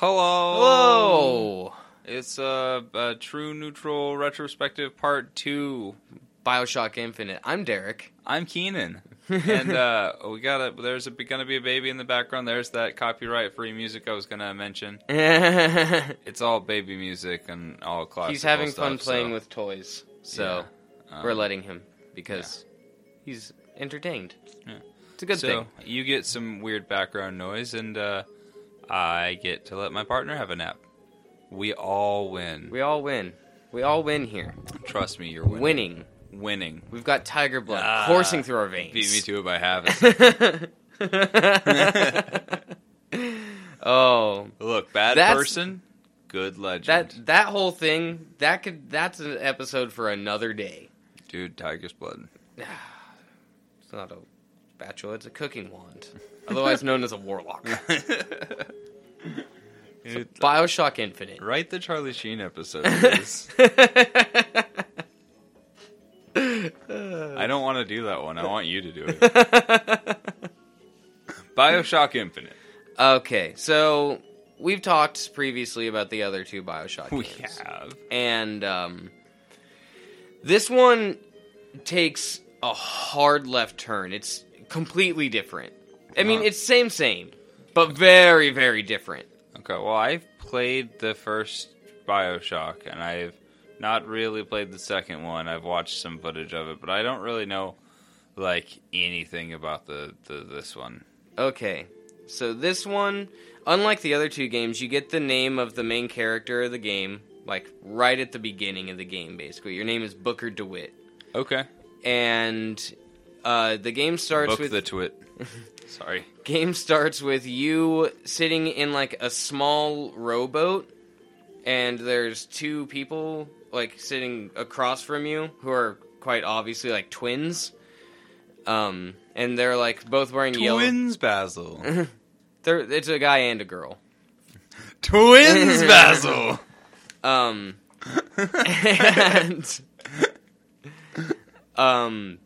Hello. Hello. It's a, a true neutral retrospective part two. Bioshock Infinite. I'm Derek. I'm Keenan, and uh, we got a. There's a, gonna be a baby in the background. There's that copyright free music I was gonna mention. It's all baby music and all classical He's having stuff, fun playing so, with toys, so yeah. Um, we're letting him because he's entertained. Yeah. It's a good so thing. you get some weird background noise, and uh, I get to let my partner have a nap. We all win. We all win. We all win here. Trust me, you're winning. Winning. Winning. We've got tiger blood Ah, coursing through our veins. Beat me to it by half. oh, Look, bad That's- person, good legend. that that whole thing that could that's an episode for another day. dude, tiger's blood. It's not a spatula; it's a cooking wand, otherwise known as a warlock. Dude, Bioshock Infinite. write the Charlie Sheen episode. please. I don't want to do that one. I want you to do it. Bioshock Infinite. Okay, so we've talked previously about the other two Bioshock We games. have. and um, this one takes a hard left turn. It's completely different. I mean, it's same same, but very very different. Okay, well, I've played the first Bioshock, and I've not really played the second one. I've watched some footage of it, but I don't really know like anything about the, the this one. Okay, so this one, unlike the other two games, you get the name of the main character of the game like right at the beginning of the game. Basically, your name is Booker DeWitt, Okay, and uh, the game starts book with the twit. Sorry. game starts with you sitting in like a small rowboat and there's two people like sitting across from you who are quite obviously like twins um and they're like both wearing yellow Twins, Basil. they're, it's a guy and a girl Twins, Basil. um and um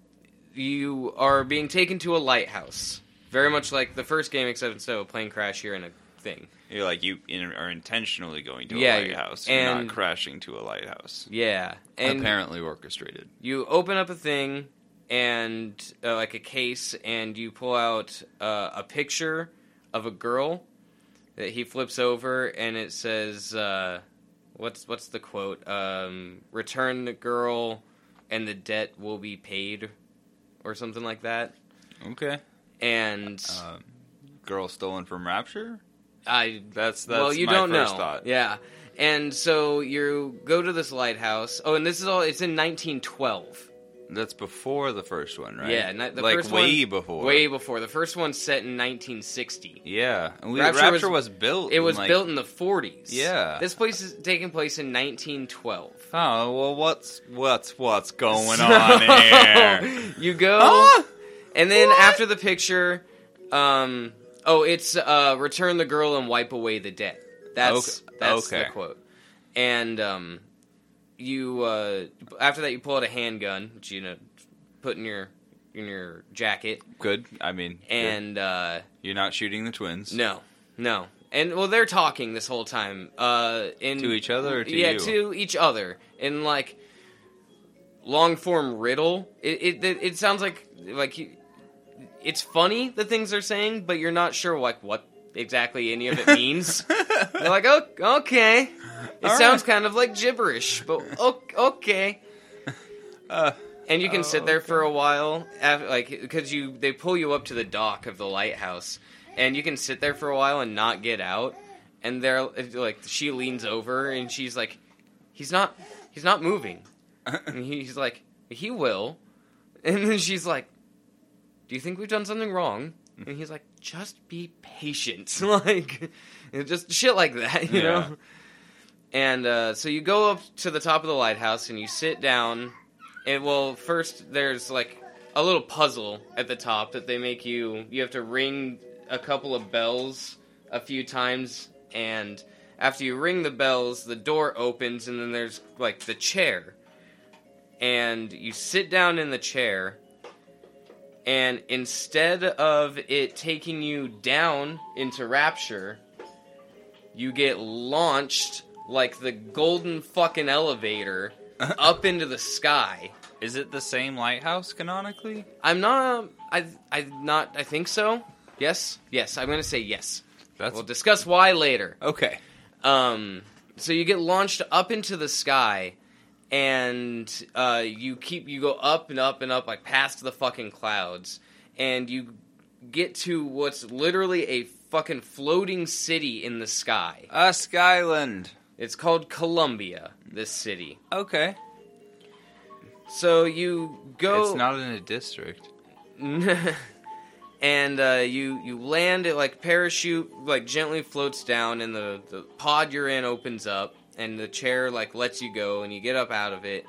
you are being taken to a lighthouse very much like the first game except instead of a plane crash you're in a thing You're like you in, are intentionally going to a Yeah, you're- lighthouse. You're and- not crashing to a lighthouse. yeah and Apparently orchestrated. you open up a thing and uh, like a case and you pull out uh, a picture of a girl that he flips over and it says uh, what's what's the quote um, return the girl and the debt will be paid or something like that Okay. And Um, girl stolen from Rapture. I That's that's well, you my don't first know. thought. Yeah. And so you go to this lighthouse. Oh, and this is all it's in 1912. That's before the first one, right? Yeah, the like first way one- before. Way before. The first one's set in 1960. Yeah, and we, Rapture Rapture, was- was, built. It was like- built in the 40s. Yeah. This place is taking place in 1912. Oh well, what's what's what's going So, on here? you go Huh? And then What? after the picture um oh, it's uh return the girl and wipe away the debt. That's Okay. that's the quote. And um you uh after that you pull out a handgun, which you know put in your in your jacket Good. I mean, good. and uh you're not shooting the twins. no. No. And well they're talking this whole time. Uh in To each other or to Yeah, you? to each other. In like long form riddle. It it it, it sounds like like you, it's funny the things they're saying, but you're not sure like what exactly any of it means. they're like, oh, okay. It All sounds right. kind of like gibberish, but okay. Uh, And you can Oh, sit there for a while, after, like because you they pull you up to the dock of the lighthouse, and you can sit there for a while and not get out. And they're like, she leans over and she's like, he's not, he's not moving. And he's like, he will. And then she's like, do you think we've done something wrong? And he's like, just be patient, like, just shit like that, you Yeah. know. And uh, so you go up to the top of the lighthouse and you sit down. And well, first there's like a little puzzle at the top that they make you. You have to ring a couple of bells a few times, and after you ring the bells, the door opens, and then there's like the chair. And you sit down in the chair, and instead of it taking you down into rapture, you get launched like the golden fucking elevator up into the sky. Is it the same lighthouse canonically? I'm not. I. I not. I think so. Yes. Yes. I'm gonna say yes. That's We'll discuss why later. okay. Um, so you get launched up into the sky, and uh, you keep you go up and up and up like past the fucking clouds, and you get to what's literally a fucking floating city in the sky. A Skyland. It's called Columbia. This city. Okay. So you go. It's not in a district. and uh, you you land it like parachute like gently floats down and the, the pod you're in opens up and the chair like lets you go and you get up out of it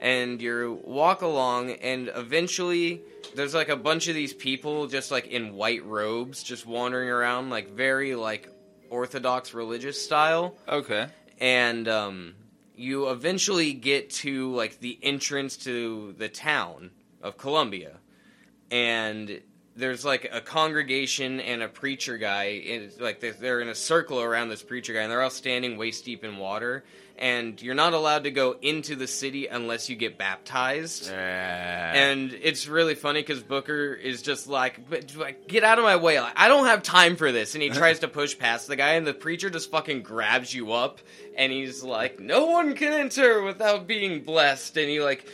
and you walk along and eventually there's like a bunch of these people just like in white robes just wandering around like very like orthodox religious style Okay. and um, you eventually get to like the entrance to the town of Columbia, and there's like a congregation and a preacher guy. And it's like they're- they're in a circle around this preacher guy, and they're all standing waist deep in water. And you're not allowed to go into the city unless you get baptized. and And it's really funny because Booker is just like, "But, like, get out of my way. Like, I don't have time for this. And he tries to push past the guy, and the preacher just fucking grabs you up. And he's like, no one can enter without being blessed. And he, like,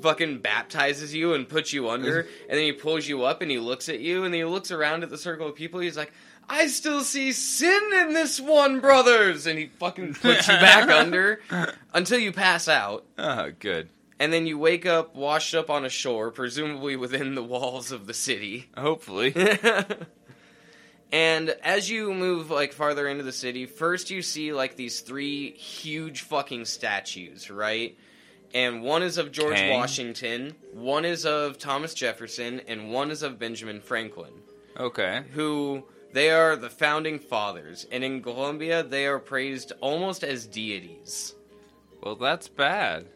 fucking baptizes you and puts you under. and then he pulls you up and he looks at you. And he looks around at the circle of people. He's like, I still see sin in this one, brothers. And he fucking puts you back under until you pass out oh, good. and then you wake up washed up on a shore, presumably within the walls of the city. Hopefully. and as you move like farther into the city, first you see like these three huge fucking statues, right? And one is of George Kang. Washington, one is of Thomas Jefferson, and one is of Benjamin Franklin, okay. who they are the founding fathers. And in Columbia, they are praised almost as deities. Well, that's bad.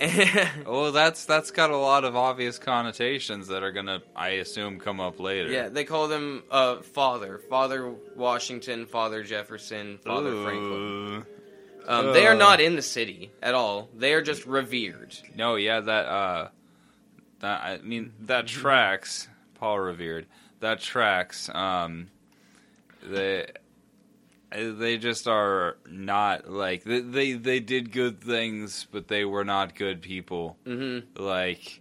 Well, that's that's got a lot of obvious connotations that are gonna, I assume, come up later. Yeah, they call them uh, Father, Father Washington, Father Jefferson, Father Franklin. Ooh. Um, they are uh. not in the city at all. They are just revered. No, yeah, that uh, that I mean that Mm-hmm. tracks. Paul revered that tracks. Um, they they just are not like they they, they did good things, but they were not good people. hmm Like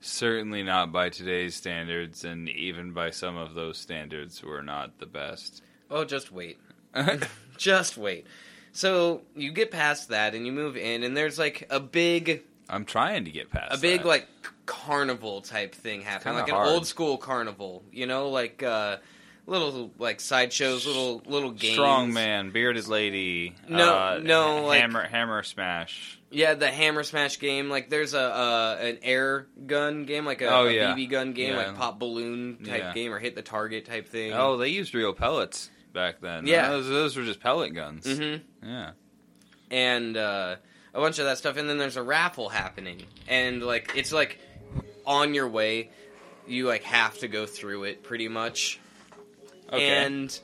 certainly not by today's standards, and even by some of those standards, were not the best. Oh, just wait. just wait. So you get past that and you move in, and there's like a big, I'm trying to get past a big that. like carnival type thing happening, like an old school carnival. You know, like uh, little like sideshows, little little games. strong man, bearded lady. No, uh, no, like- hammer hammer smash. Yeah, the hammer smash game. Like there's a uh, an air gun game, like a, Oh, a yeah. BB gun game, Yeah. like pop balloon type Yeah. game, or hit the target type thing. Oh, they used real pellets back then. Yeah. those, those were just pellet guns. hmm Yeah. and uh, a bunch of that stuff. And then there's a raffle happening, and like it's like on your way, you like have to go through it pretty much. Okay. And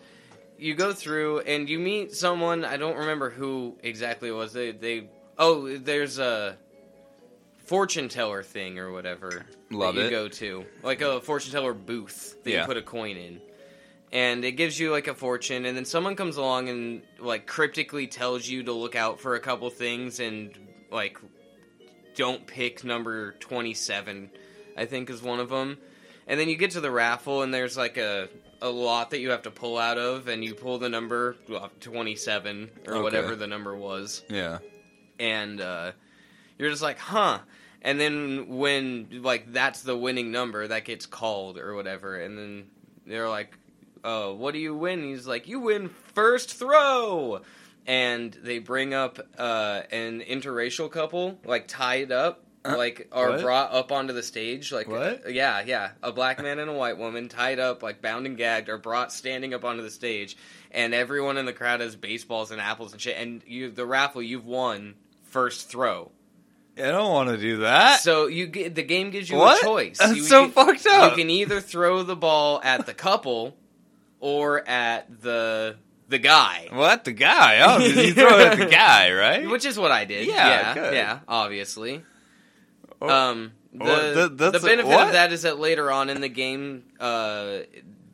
you go through, and you meet someone. I don't remember who exactly it was. They they oh, there's a fortune teller thing or whatever Love that you it. go to, like a fortune teller booth that Yeah. you put a coin in. And it gives you like a fortune, and then someone comes along and like cryptically tells you to look out for a couple things and like don't pick number 27, I think is one of them. And then you get to the raffle, and there's like a, a lot that you have to pull out of, and you pull the number well, 27 or Okay. whatever the number was yeah. and uh, you're just like, huh. And then when like that's the winning number, that gets called or whatever, and then they're like, uh, what do you win? He's like, you win first throw. And they bring up uh, an interracial couple, like tied up, Uh, like are what? brought up onto the stage, like What? yeah, yeah, a black man and a white woman tied up, like bound and gagged, are brought standing up onto the stage, and everyone in the crowd has baseballs and apples and shit. And you, the raffle, you've won first throw. I don't want to do that. So you get the game gives you What? a choice. That's you so can, fucked up. You can either throw the ball at the couple or at the the guy. What the guy? Oh, you throw it at the guy, right? Which is what I did. Yeah, yeah, yeah, obviously. Oh, Um, the, Well, that- the that's a- benefit of that is that later on in the game, uh,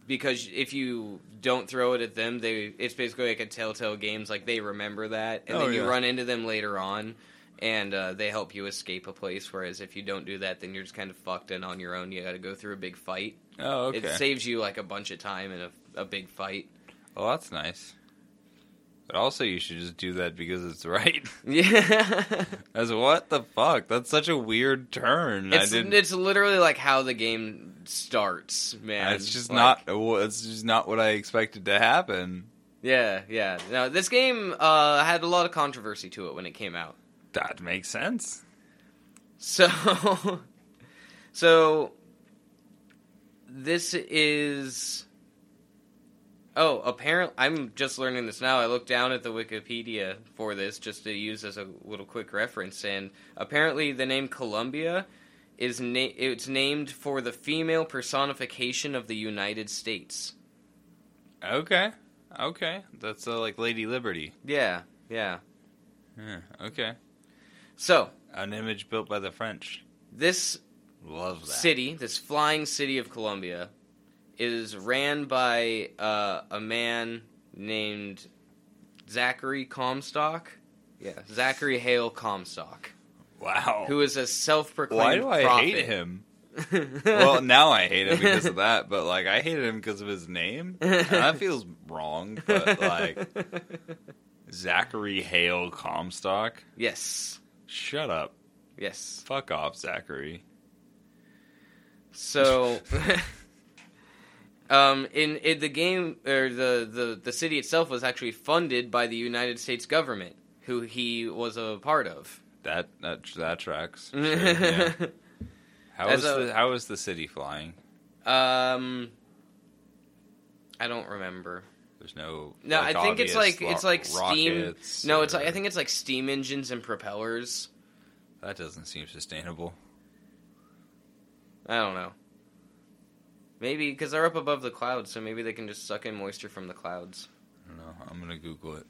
because if you don't throw it at them, they it's basically like a Telltale Games, like they remember that, and Oh, then you yeah. run into them later on, and uh, they help you escape a place. Whereas if you don't do that, then you're just kind of fucked and on your own. You got to go through a big fight. oh, okay. It saves you like a bunch of time in a, a big fight. well, that's nice. But also, you should just do that because it's right. Yeah. As what the fuck? That's such a weird turn. It's, I didn't. it's literally like how the game starts, man. it's just Like- not. It's just not what I expected to happen. Yeah, yeah. Now this game uh, had a lot of controversy to it when it came out. That makes sense. So, so this is. Oh, apparently, I'm just learning this now. I looked down at the Wikipedia for this just to use as a little quick reference, and apparently, the name Columbia is na- it's named for the female personification of the United States. Okay. Okay. That's uh, like Lady Liberty. Yeah, yeah. Yeah, okay. So An image built by the French. this Love that. city, this flying city of Columbia, is ran by uh, a man named Zachary Comstock. Yeah, Zachary Hale Comstock, Wow. who is a self-proclaimed Why do I prophet. hate him? well, now I hate him because of that, but like I hated him because of his name. And that feels wrong, but like Zachary Hale Comstock. yes, Shut up. yes. Fuck off, Zachary. So, um, in, in the game or the, the the city itself was actually funded by the United States government, who he was a part of. That that that tracks. Sure, yeah. How As is a- the how is the city flying? Um, I don't remember. There's no. No, like, I think it's like it's like steam. No, it's like I think it's like steam engines and propellers. that doesn't seem sustainable. I don't know. Maybe because they're up above the clouds, so maybe they can just suck in moisture from the clouds. I don't know. I'm gonna Google it.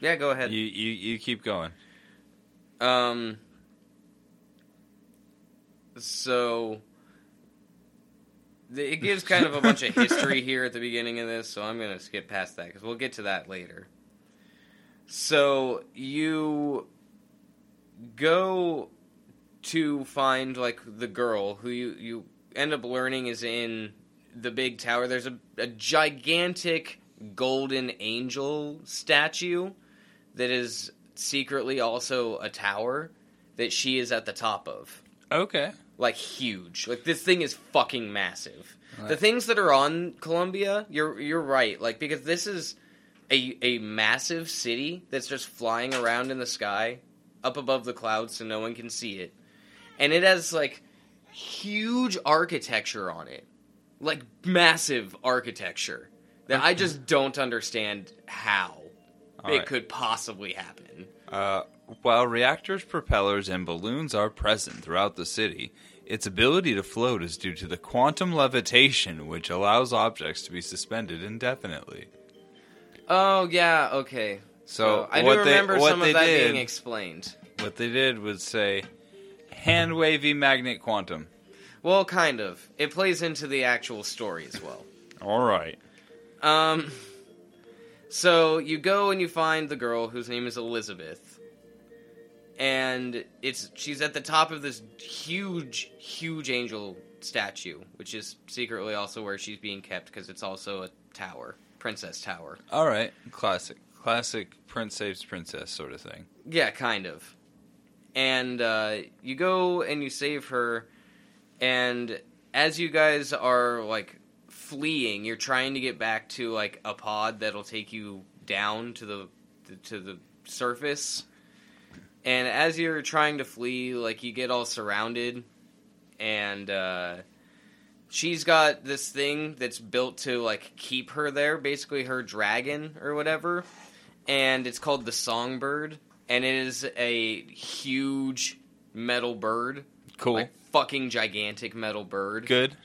Yeah, go ahead. You you you keep going. Um. So. It gives kind of a bunch of history here at the beginning of this, so I'm going to skip past that because we'll get to that later. So you go to find like the girl who you you end up learning is in the big tower. There's a, a gigantic golden angel statue that is secretly also a tower that she is at the top of. Okay. Like huge. Like this thing is fucking massive. The things that are on Columbia, you're you're right. Like because this is a a massive city that's just flying around in the sky up above the clouds so no one can see it. And it has like huge architecture on it. Like massive architecture that I just don't understand how All it right. could possibly happen. Uh, while reactors, propellers, and balloons are present throughout the city, its ability to float is due to the quantum levitation, which allows objects to be suspended indefinitely. Oh yeah, okay. So I do what they- remember what some they of that did- being explained. What they did was say, hand wavy magnet quantum. Well, kind of. It plays into the actual story as well. All right. Um, so you go and you find the girl whose name is Elizabeth, and it's she's at the top of this huge, huge angel statue, which is secretly also where she's being kept because it's also a tower, princess tower. All right. Classic. Classic prince saves princess sort of thing. Yeah, kind of. And uh, you go and you save her, and as you guys are like fleeing, you're trying to get back to like a pod that'll take you down to the to the surface. And as you're trying to flee, like you get all surrounded, and uh, she's got this thing that's built to like keep her there, basically her dragon or whatever and it's called the Songbird, and it is a huge metal bird, Cool. like fucking gigantic metal bird. Good.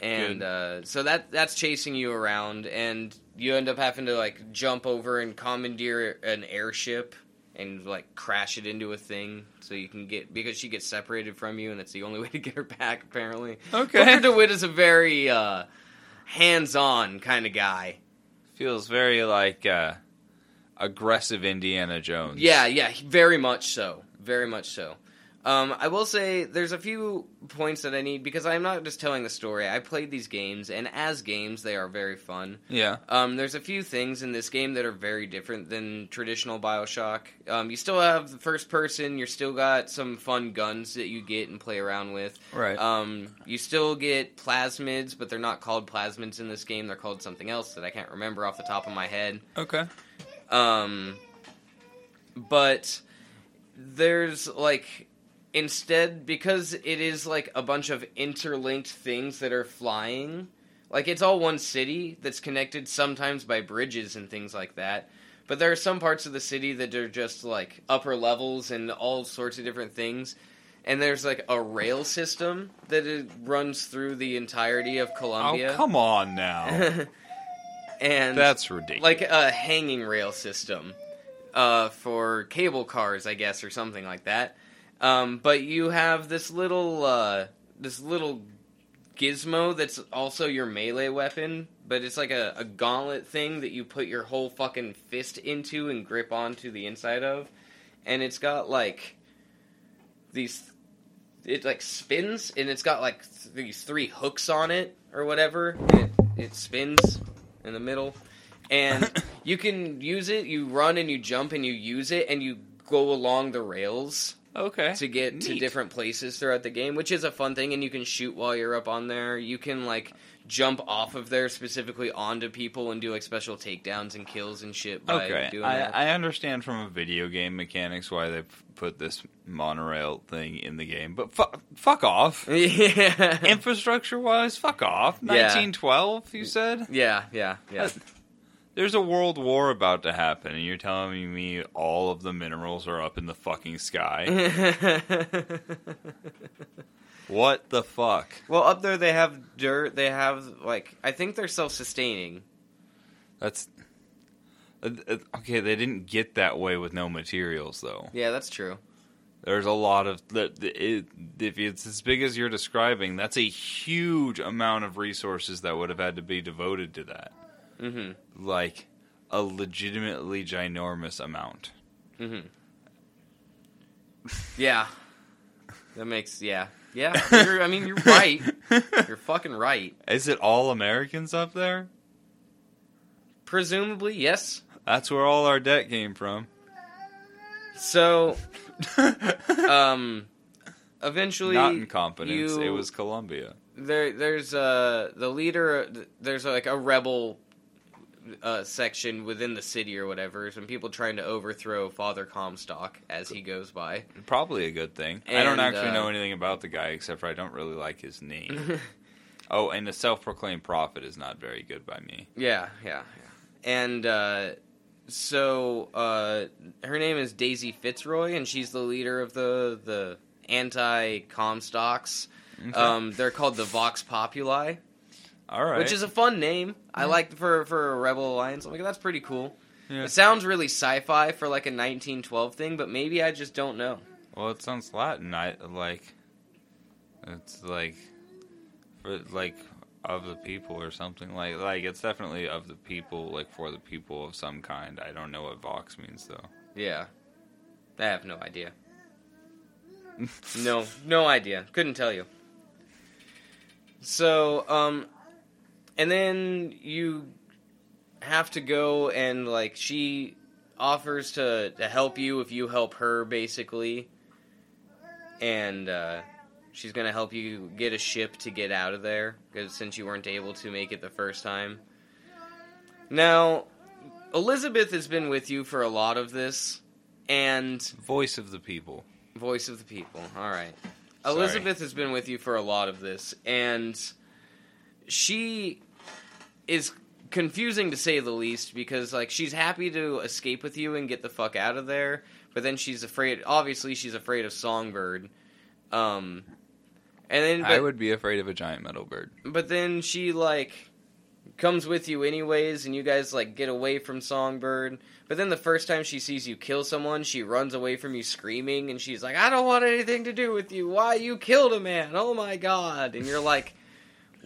and good. uh, so that that's chasing you around, and you end up having to like jump over and commandeer an airship and like crash it into a thing so you can get because she gets separated from you and it's the only way to get her back apparently. Okay. Booker DeWitt is a very uh, hands-on kind of guy. Feels very like uh, aggressive Indiana Jones. Yeah, yeah, very much so. Very much so. Um, I will say there's a few points that I need because I'm not just telling the story. I played these games, and as games, they are very fun. Yeah. Um, there's a few things in this game that are very different than traditional Bioshock. Um, you still have the first person. You're still got some fun guns that you get and play around with. Right. Um, you still get plasmids, but they're not called plasmids in this game. They're called something else that I can't remember off the top of my head. okay. Um, but there's like instead because it is like a bunch of interlinked things that are flying. Like it's all one city that's connected sometimes by bridges and things like that. But there are some parts of the city that are just like upper levels and all sorts of different things. And there's like a rail system that runs through the entirety of Columbia. Oh, come on now. and That's ridiculous. like a hanging rail system uh, for cable cars, I guess, or something like that. Um, but you have this little uh, this little gizmo that's also your melee weapon, but it's like a, a gauntlet thing that you put your whole fucking fist into and grip onto the inside of, and it's got like these. It like spins and it's got like th- these three hooks on it or whatever. It, it spins in the middle, and you can use it. You run and you jump and you use it and you go along the rails okay. to get to different places throughout the game, which is a fun thing. And you can shoot while you're up on there. You can like jump off of there specifically onto people and do like special takedowns and kills and shit by Okay, doing I, that. I understand from a video game mechanics why they put this monorail thing in the game, but fu- fuck off. yeah. Infrastructure wise, fuck off. Yeah. 1912, you said? yeah, yeah, yeah. There's a world war about to happen, and you're telling me all of the minerals are up in the fucking sky? what the fuck? well, up there they have dirt. They have like I think they're self-sustaining. That's. uh, uh, Okay, they didn't get that way with no materials, though. Yeah, that's true. There's a lot of that. If it's as big as you're describing, that's a huge amount of resources that would have had to be devoted to that. hmm Like a legitimately ginormous amount. hmm Yeah, that makes yeah, yeah. You're, I mean, you're right. You're fucking right. Is it all Americans up there? Presumably, yes. That's where all our debt came from. So, um, eventually, Not incompetence. you- It was Columbia. there. There's uh the leader. There's like a rebel uh, section within the city or whatever. Some people trying to overthrow Father Comstock as he goes by. Probably a good thing. I don't And, actually uh, know anything about the guy except for I don't really like his name. oh, and the self-proclaimed prophet is not very good by me. Yeah, yeah, yeah. And uh, so uh, her name is Daisy Fitzroy, and she's the leader of the the anti Comstocks. Okay. Um, they're called the Vox Populi, all right. which is a fun name. I like for for a rebel alliance. I'm like, that's pretty cool. Yeah. It sounds really sci-fi for like a 1912 thing, but maybe I just don't know. Well, it sounds Latin. I like. It's like, for like of the people or something like like it's definitely of the people like for the people of some kind. I don't know what Vox means though. Yeah, I have no idea. no, no idea. Couldn't tell you. So, um, and then you have to go and like she offers to to help you if you help her, basically, and uh, she's gonna help you get a ship to get out of there because since you weren't able to make it the first time. Now, Elizabeth has been with you for a lot of this, and Voice of the people. Voice of the people. All right. Sorry. Elizabeth has been with you for a lot of this, and she is confusing to say the least because, like, she's happy to escape with you and get the fuck out of there, but then she's afraid. Obviously, she's afraid of Songbird. Um, and then I would be afraid of a giant metal bird. but then she like comes with you anyways, and you guys like get away from Songbird. But then the first time she sees you kill someone, she runs away from you screaming, and she's like, "I don't want anything to do with you. Why you killed a man? Oh my god!" And you're like,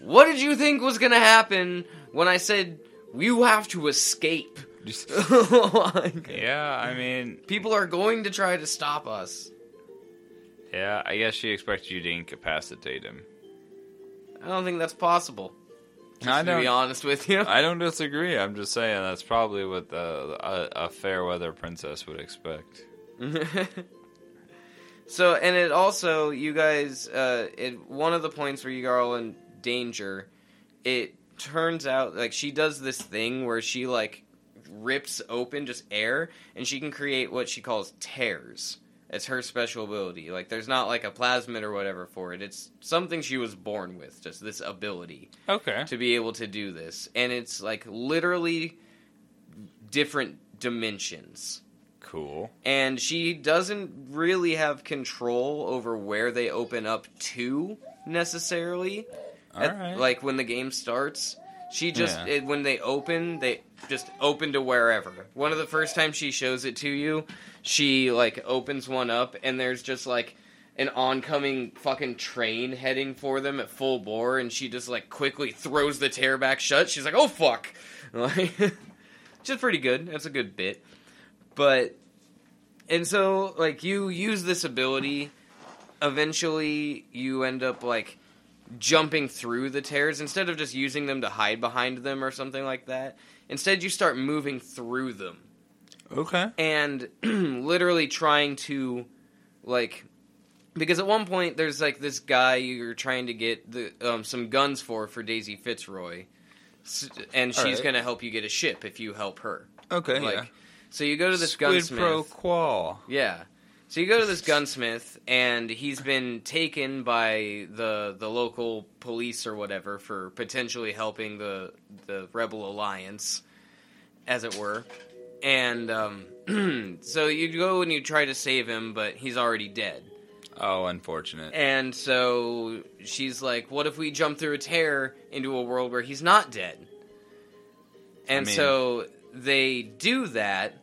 "What did you think was gonna happen when I said you have to escape?" Like, yeah, I mean, People are going to try to stop us. yeah, I guess she expected you to incapacitate him. I don't think that's possible. Just I to don't. be honest with you. I don't disagree. I'm just saying that's probably what the, a, a fair weather princess would expect. so, and it also, you guys, uh, at one of the points where you are all in danger, it turns out like she does this thing where she like rips open just air, and she can create what she calls tears. It's her special ability. Like, there's not like a plasmid or whatever for it. It's something she was born with, just this ability. Okay. to be able to do this. And it's like literally different dimensions. Cool. And she doesn't really have control over where they open up to necessarily. At- right. Like when the game starts, she just Yeah. it, when they open, they just open to wherever. One of the first times she shows it to you, she like opens one up and there's just like an oncoming fucking train heading for them at full bore and she just like quickly throws the tear back shut. She's like, "Oh fuck." Like which is pretty good. That's a good bit. But and so like you use this ability eventually you end up like jumping through the tears instead of just using them to hide behind them or something like that. Instead you start moving through them Okay. and literally trying to like because at one point there's like this guy you're trying to get the um, some guns for for Daisy Fitzroy, and she's Alright. gonna help you get a ship if you help her. Okay. like, yeah. so you go to this Squid gunsmith. pro quo. Yeah. So you go to this gunsmith, and he's been taken by the the local police or whatever for potentially helping the the rebel alliance, as it were. And um, so you go and you try to save him, but he's already dead. Oh, unfortunate. And so she's like, "What if we jump through a tear into a world where he's not dead?" And mean- so they do that,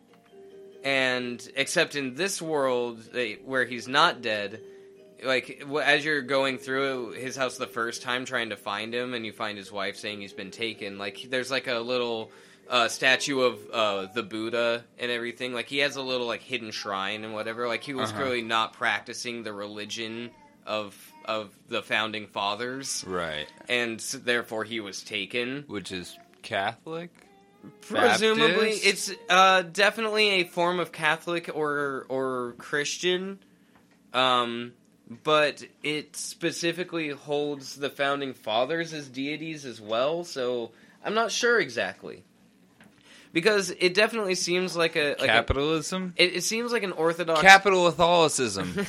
and except in this world they, where he's not dead, like as you're going through his house the first time trying to find him, and you find his wife saying he's been taken. Like there's like a little uh, statue of uh, the Buddha and everything. Like he has a little like hidden shrine and whatever. Like he was Uh-huh. clearly not practicing the religion of of the founding fathers, Right. and therefore he was taken. Which is Catholic. Presumably, Baptist? it's uh, definitely a form of Catholic or or Christian, um, but it specifically holds the founding fathers as deities as well. So I'm not sure exactly because it definitely seems like a like a, Capitalism. it, it seems like an orthodox. Capital Catholicism.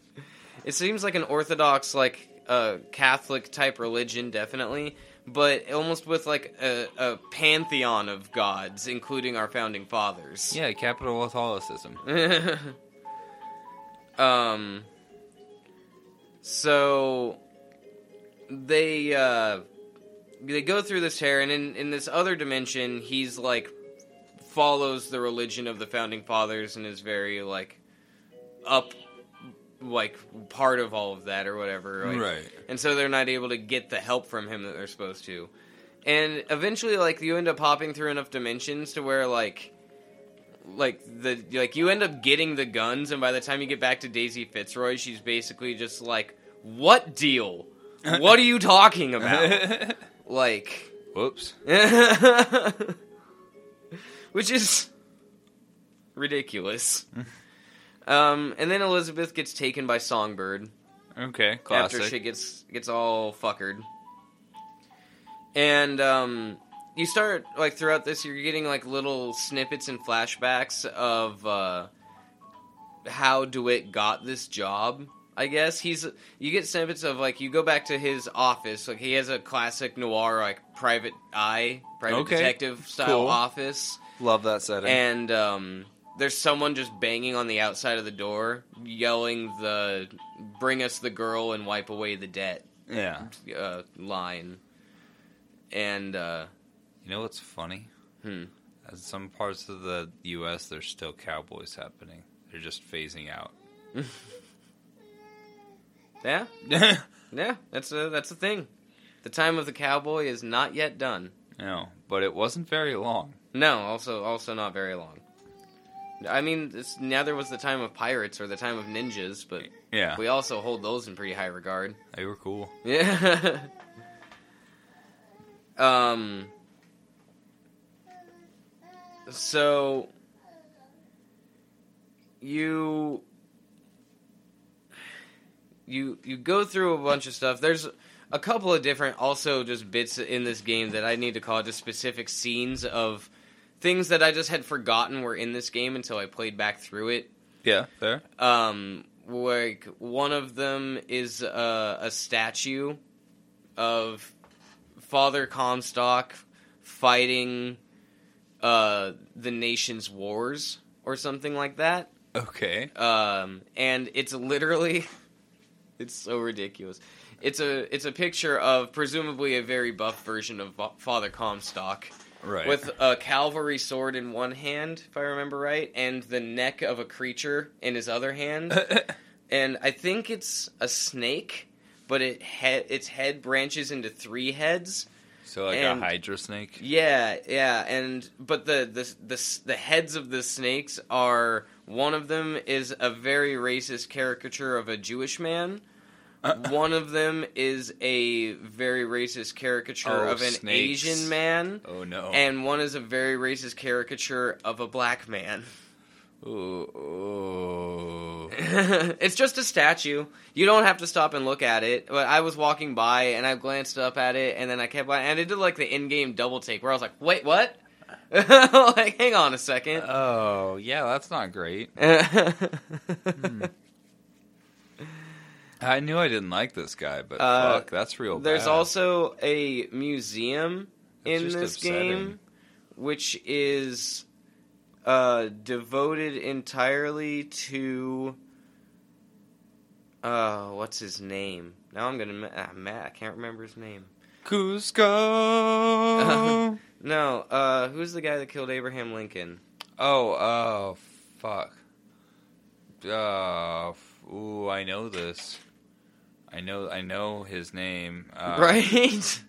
it seems like an orthodox like uh, Catholic type religion, definitely, but almost with like a, a pantheon of gods, including our founding fathers. yeah, capital Catholicism. um. So they uh they go through this tear, and in in this other dimension, he's like follows the religion of the founding fathers and is very like up like part of all of that or whatever like, Right. and so they're not able to get the help from him that they're supposed to and eventually like you end up hopping through enough dimensions to where like like the like you end up getting the guns and by the time you get back to daisy fitzroy she's basically just like what deal what are you talking about like Whoops. which is ridiculous um and then elizabeth gets taken by songbird Okay, after classic. shit gets gets all fuckered. And um, you start like throughout this, you're getting like little snippets and flashbacks of uh, how DeWitt got this job. I guess he's you get snippets of like you go back to his office, like he has a classic noir like private eye, private Okay, detective style cool. office Love that setting. and um, there's someone just banging on the outside of the door, yelling the "Bring us the girl and wipe away the debt" yeah. uh, line, and uh, You know what's funny? Hmm. In some parts of the U.S., there's still cowboys happening. They're just phasing out. Yeah, yeah. That's a that's a thing. The time of the cowboy is not yet done. no, but it wasn't very long. No, also also not very long. I mean, it's, neither was the time of pirates or the time of ninjas, but Yeah, we also hold those in pretty high regard. they were cool. Yeah. um. So you you you go through a bunch of stuff. There's a couple of different also just bits in this game that I need to call just specific scenes of things that I just had forgotten were in this game until I played back through it. Yeah, fair. Um, like one of them is uh, a statue of Father Comstock fighting uh, the nation's wars or something like that. Okay. Um, and it's literally, it's so ridiculous. It's a it's a picture of presumably a very buff version of Father Comstock Right. with a cavalry sword in one hand, if I remember right, and the neck of a creature in his other hand. and I think it's a snake, but it he- its head branches into three heads. so like and- a hydra snake. Yeah, yeah, and but the the the the heads of the snakes are one of them is a very racist caricature of a Jewish man. one of them is a very racist caricature Oh, of an snakes. Asian man, Oh no. and one is a very racist caricature of a black man. Ooh, ooh. it's just a statue. You don't have to stop and look at it. But I was walking by and I glanced up at it, and then I kept by, and it did like the in-game double take where I was like, "Wait, what?" like, hang on a second. Oh, yeah, that's not great. Hmm. I knew I didn't like this guy, but Uh, fuck, that's real There's bad. also a museum That's in just this upsetting. game, which is uh, devoted entirely to. Uh, what's his name? Now I'm gonna. ma- Ah, Matt, I can't remember his name. Cusco. No, uh, who's the guy that killed Abraham Lincoln? oh, oh, fuck. Uh, f- ooh, I know this. I know, I know his name. Uh, right?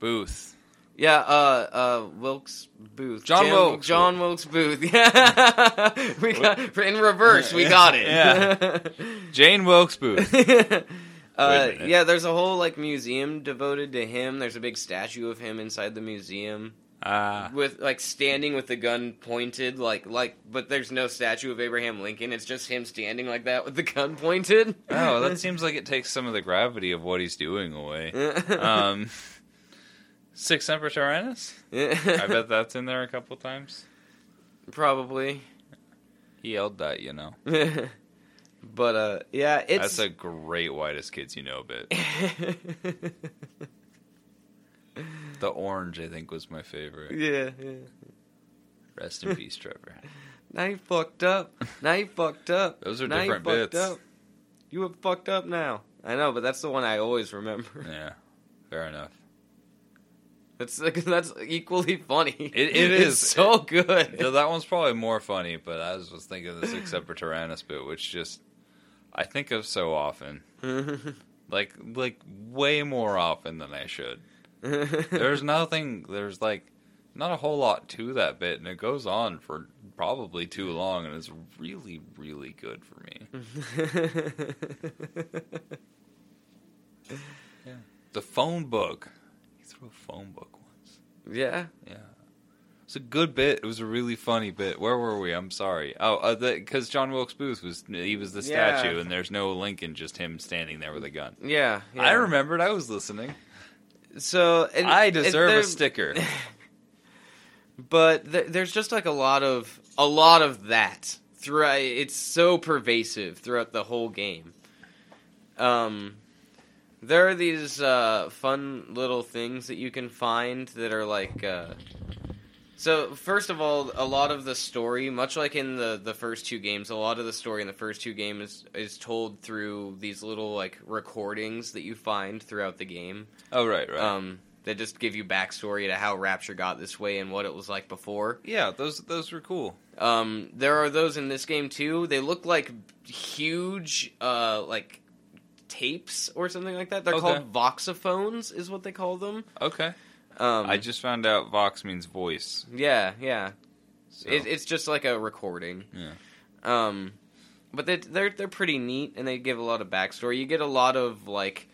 Booth. Yeah, uh, uh, Wilkes Booth. John Jan- Wilkes John Wilkes Booth. Yeah, we got in reverse. We got it. Yeah. Jane Wilkes Booth. uh, yeah, there's a whole like museum devoted to him. There's a big statue of him inside the museum Ah, with like standing with the gun pointed, like like. But there's no statue of Abraham Lincoln. It's just him standing like that with the gun pointed. oh, that seems like it takes some of the gravity of what he's doing away. Um, Sic Semper Tyrannis. I bet that's in there a couple times. probably. He yelled that, you know. but uh, yeah, it's That's a great Whitest Kids U' Know bit. The orange, I think, was my favorite. yeah, yeah. Rest in peace, Trevor. Now you fucked up. Now you fucked up. Those are now different you fucked bits. Up. You have fucked up now. I know, but that's the one I always remember. Yeah, fair enough. That's that's equally funny. It- it is. so good. So that one's probably more funny, but I was just thinking of the Sic Semper Tyrannis bit, which just I think of so often, mm-hmm. like like way more often than I should. There's nothing. There's like not a whole lot to that bit, and it goes on for probably too long, and it's really really good for me. yeah. The phone book. He threw a phone book once. yeah. Yeah. It's a good bit. It was a really funny bit. Where were we? I'm sorry. Oh, uh, because John Wilkes Booth was he was the Yeah. statue, and there's no Lincoln, just him standing there with a gun. Yeah, yeah. I remembered. I was listening. So and, I deserve there- a sticker. but th- there's just like a lot of a lot of that throughout. It's so pervasive throughout the whole game. Um, there are these uh, fun little things that you can find that are like. Uh, so first of all, a lot of the story, much like in the, the first two games, a lot of the story in the first two games is, is told through these little like recordings that you find throughout the game. oh right, right. Um, that just give you backstory to how Rapture got this way and what it was like before. Yeah, those those were cool. Um, there are those in this game too. They look like huge, uh, like tapes or something like that. They're Okay. called voxophones, is what they call them. Okay. Um, I just found out Vox means voice. yeah, yeah. So. It, it's just like a recording. Yeah. Um, but they, they're they're pretty neat, and they give a lot of backstory. You get a lot of like,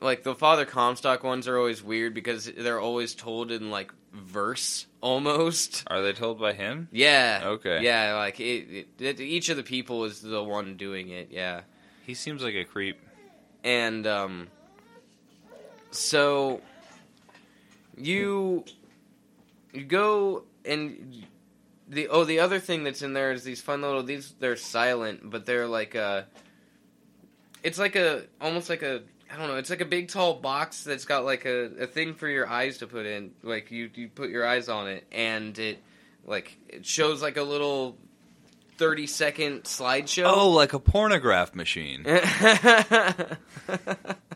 like the Father Comstock ones are always weird because they're always told in like verse almost. Are they told by him? Yeah. Okay. Yeah, like it, it, it, each of the people is the one doing it. Yeah, He seems like a creep. and um, so you you go and the oh the other thing that's in there is these fun little these they're silent but they're like a it's like a almost like a I don't know it's like a big tall box that's got like a, a thing for your eyes to put in like you you put your eyes on it and it like it shows like a little 30 second slideshow Oh, like a pornograph machine.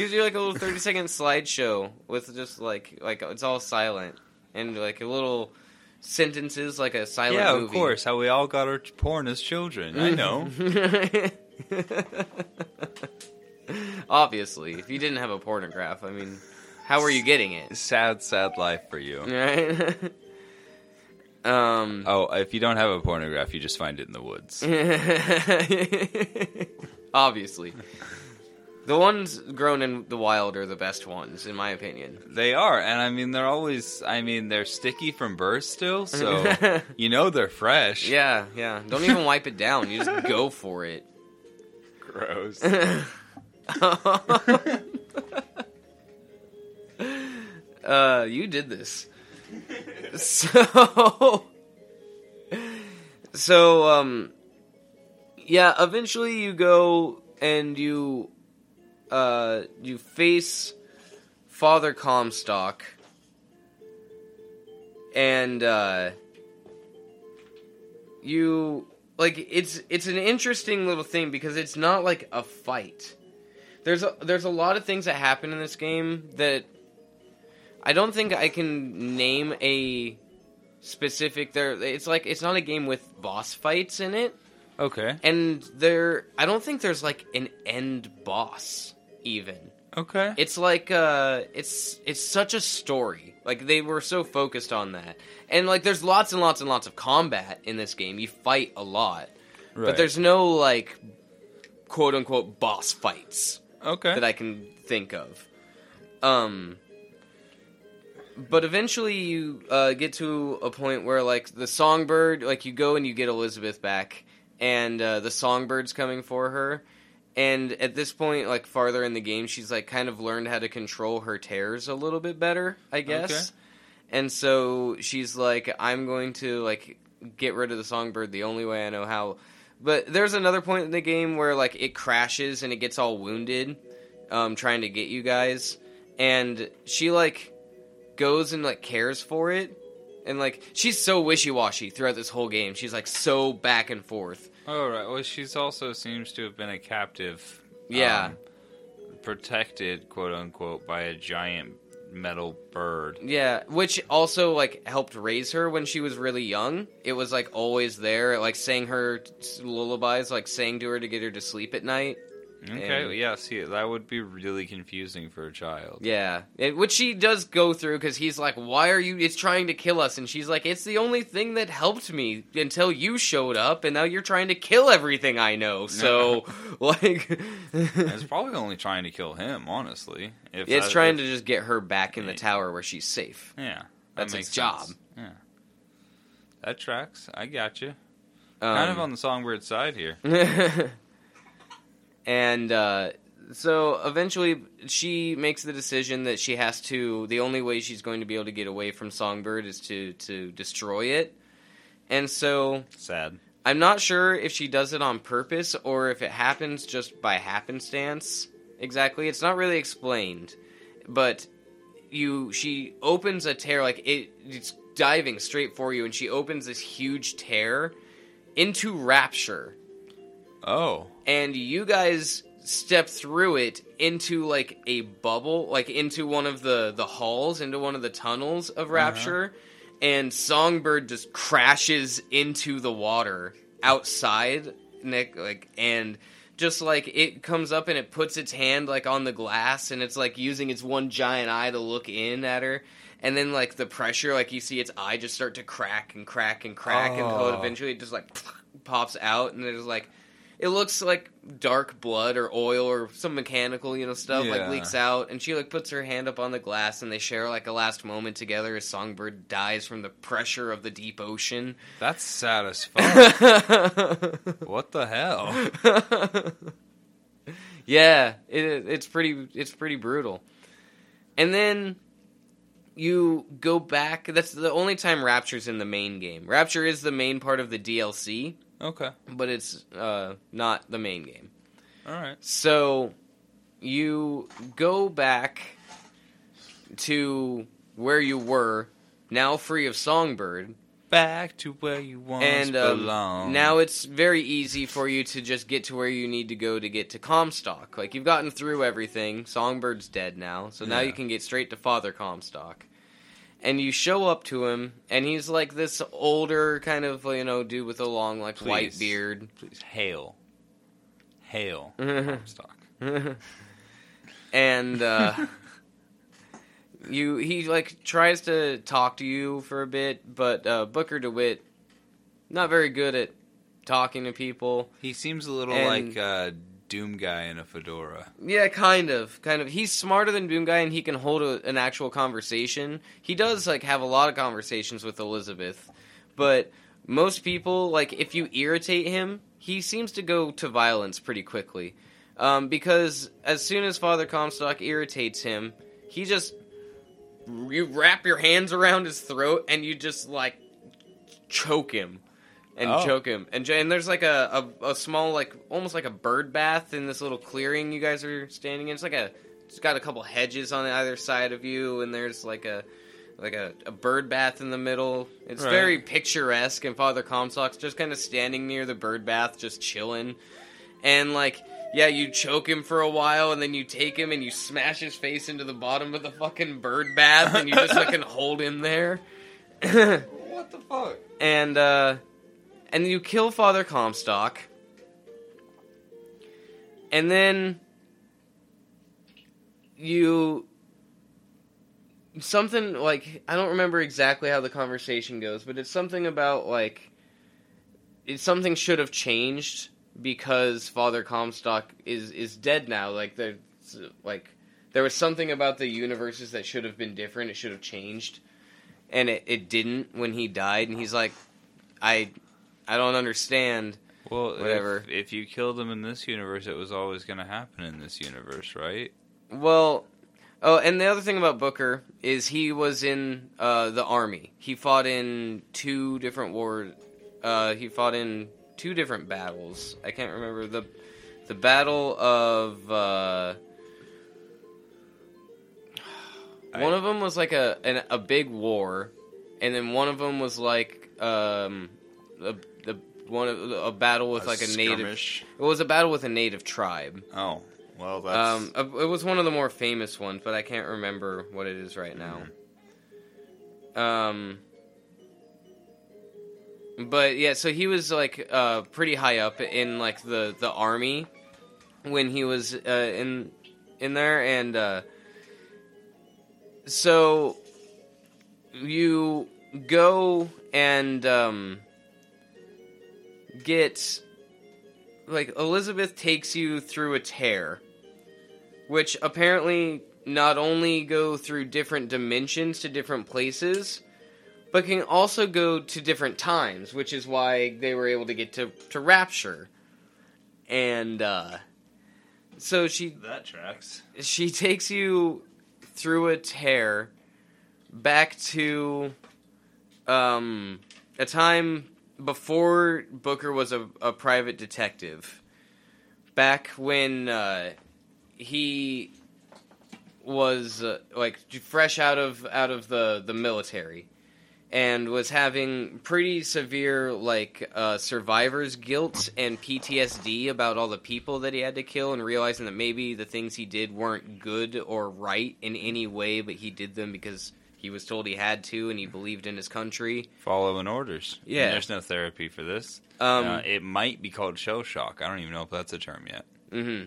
gives you like a little 30 second slideshow with just like like it's all silent and like a little sentences like a silent yeah, movie. of course. How we all got our porn as children. I know. Obviously, if you didn't have a pornograph, I mean, how were you getting it? sad, sad life for you. Right? um Oh, if you don't have a pornograph, you just find it in the woods. Obviously. The ones grown in the wild are the best ones, in my opinion. They are, and I mean, they're always. I mean, they're sticky from birth still, so you know they're fresh. Yeah, yeah. Don't even wipe it down. You just go for it. Gross. uh, you did this. So, so um, yeah. Eventually, you go and you, uh, you face Father Comstock, and uh, you like it's it's an interesting little thing because it's not like a fight. There's a, there's a lot of things that happen in this game that I don't think I can name a specific there it's like it's not a game with boss fights in it Okay. and there I don't think there's like an end boss even. Okay. It's like uh it's it's such a story. Like they were so focused on that. And like there's lots and lots and lots of combat in this game. You fight a lot. Right. But there's no like quote unquote boss fights okay. that I can think of. Um, but eventually you uh, get to a point where like the songbird, like you go and you get Elizabeth back, and uh, the songbird's coming for her. And at this point, like farther in the game, she's like kind of learned how to control her tears a little bit better, I guess. Okay. And so she's like, I'm going to like get rid of the songbird the only way I know how. But there's another point in the game where like it crashes and it gets all wounded, um, trying to get you guys, and she like goes and like cares for it, and like she's so wishy washy throughout this whole game. She's like so back and forth. All right. Well, she's also seems to have been a captive. Yeah. um, protected, quote unquote, by a giant metal bird. Yeah, which also like helped raise her when she was really young. It was like always there, like saying her lullabies, like saying to her to get her to sleep at night. Okay. And- yeah. See, that would be really confusing for a child. Yeah, it, which she does go through because he's like, "Why are you? It's trying to kill us," and she's like, "It's the only thing that helped me until you showed up, and now you're trying to kill everything I know." So, like, It's probably only trying to kill him, honestly. If it's that- trying if- to just get her back in the tower where she's safe. Yeah. that That's its job. sense. Yeah. That tracks. I got you. Um, kind of on the songbird side here. and uh, so eventually she makes the decision that she has to the only way she's going to be able to get away from songbird is to to destroy it. And so Sad. i'm not sure if she does it on purpose or if it happens just by happenstance exactly. It's not really explained. But you she opens a tear like it it's diving straight for you and she opens this huge tear into rapture Oh. and you guys step through it into like a bubble, like into one of the the halls, into one of the tunnels of uh-huh. Rapture, and Songbird just crashes into the water outside Nick like and just like it comes up and it puts its hand like on the glass and it's like using its one giant eye to look in at her and then like the pressure like you see its eye just start to crack and crack and crack Oh. until it oh. eventually just like pops out and there's like it looks like dark blood or oil or some mechanical you know stuff like leaks out and she like puts her hand up on the glass and they share like a last moment together as songbird dies from the pressure of the deep ocean That's satisfying. what the hell? yeah, it, it's pretty it's pretty brutal. And then you go back. That's the only time Rapture's in the main game. Rapture is the main part of the DLC, Okay. but it's uh, not the main game. All right. So you go back to where you were, now free of Songbird, Back to where you once and um, belonged. now it's very easy for you to just get to where you need to go to get to Comstock. Like you've gotten through everything. Songbird's dead now, so now Yeah. you can get straight to Father Comstock. And you show up to him, and he's like this older kind of you know dude with a long like white beard. please hail, hail. Comstock. and uh, you he like tries to talk to you for a bit, but uh, Booker DeWitt not very good at talking to people. He seems a little And- like a Doom guy in a fedora. Yeah, kind of, kind of. He's smarter than Doom Guy, and he can hold a, an actual conversation. He does like have a lot of conversations with Elizabeth, but most people like if you irritate him, he seems to go to violence pretty quickly. Um, because as soon as Father Comstock irritates him, he just you wrap your hands around his throat and you just like choke him and Oh. choke him and and there's like a, a a small like almost like a bird bath in this little clearing you guys are standing in it's like a it's got a couple hedges on either side of you and there's like a like a, a bird bath in the middle it's Right. very picturesque and father comstock's just kind of standing near the bird bath just chilling and like yeah you choke him for a while and then you take him and you smash his face into the bottom of the fucking bird bath and you just fucking hold him there What the fuck? and uh and you kill Father Comstock. And then you something like I don't remember exactly how the conversation goes, but it's something about like it's something should have changed because Father Comstock is is dead now. Like there's like there was something about the universes that should have been different. It should have changed, and it, it didn't when he died. And he's like, I I don't understand. Well, Whatever. If, if you killed him in this universe, it was always going to happen in this universe, right? Well, oh, and the other thing about Booker is he was in uh, the army. He fought in two different wars. Uh, he fought in two different battles. I can't remember the the battle of. Uh, I- one of them was like a an, a big war, and then one of them was like um, a, one of a battle with like a native. It was a battle with a native tribe. Oh, well, that's Um, uh, it was one of the more famous ones, but I can't remember what it is right now. Um, but yeah, so he was like uh, pretty high up in like the the army when he was uh, in in there, and uh, so you go and um, get like Elizabeth takes you through a tear, which apparently not only go through different dimensions to different places, but can also go to different times, which is why they were able to get to, to Rapture. And uh, so she that tracks. she takes you through a tear back to um, a time before Booker was a, a private detective. Back when uh, he was uh, like fresh out of out of the the military, and was having pretty severe like uh, survivor's guilt and PTSD about all the people that he had to kill, and realizing that maybe the things he did weren't good or right in any way, but he did them because he was told he had to, and he believed in his country. Following orders. Yeah. And there's no therapy for this. Um, uh, it might be called shell shock. I don't even know if that's a term yet. hmm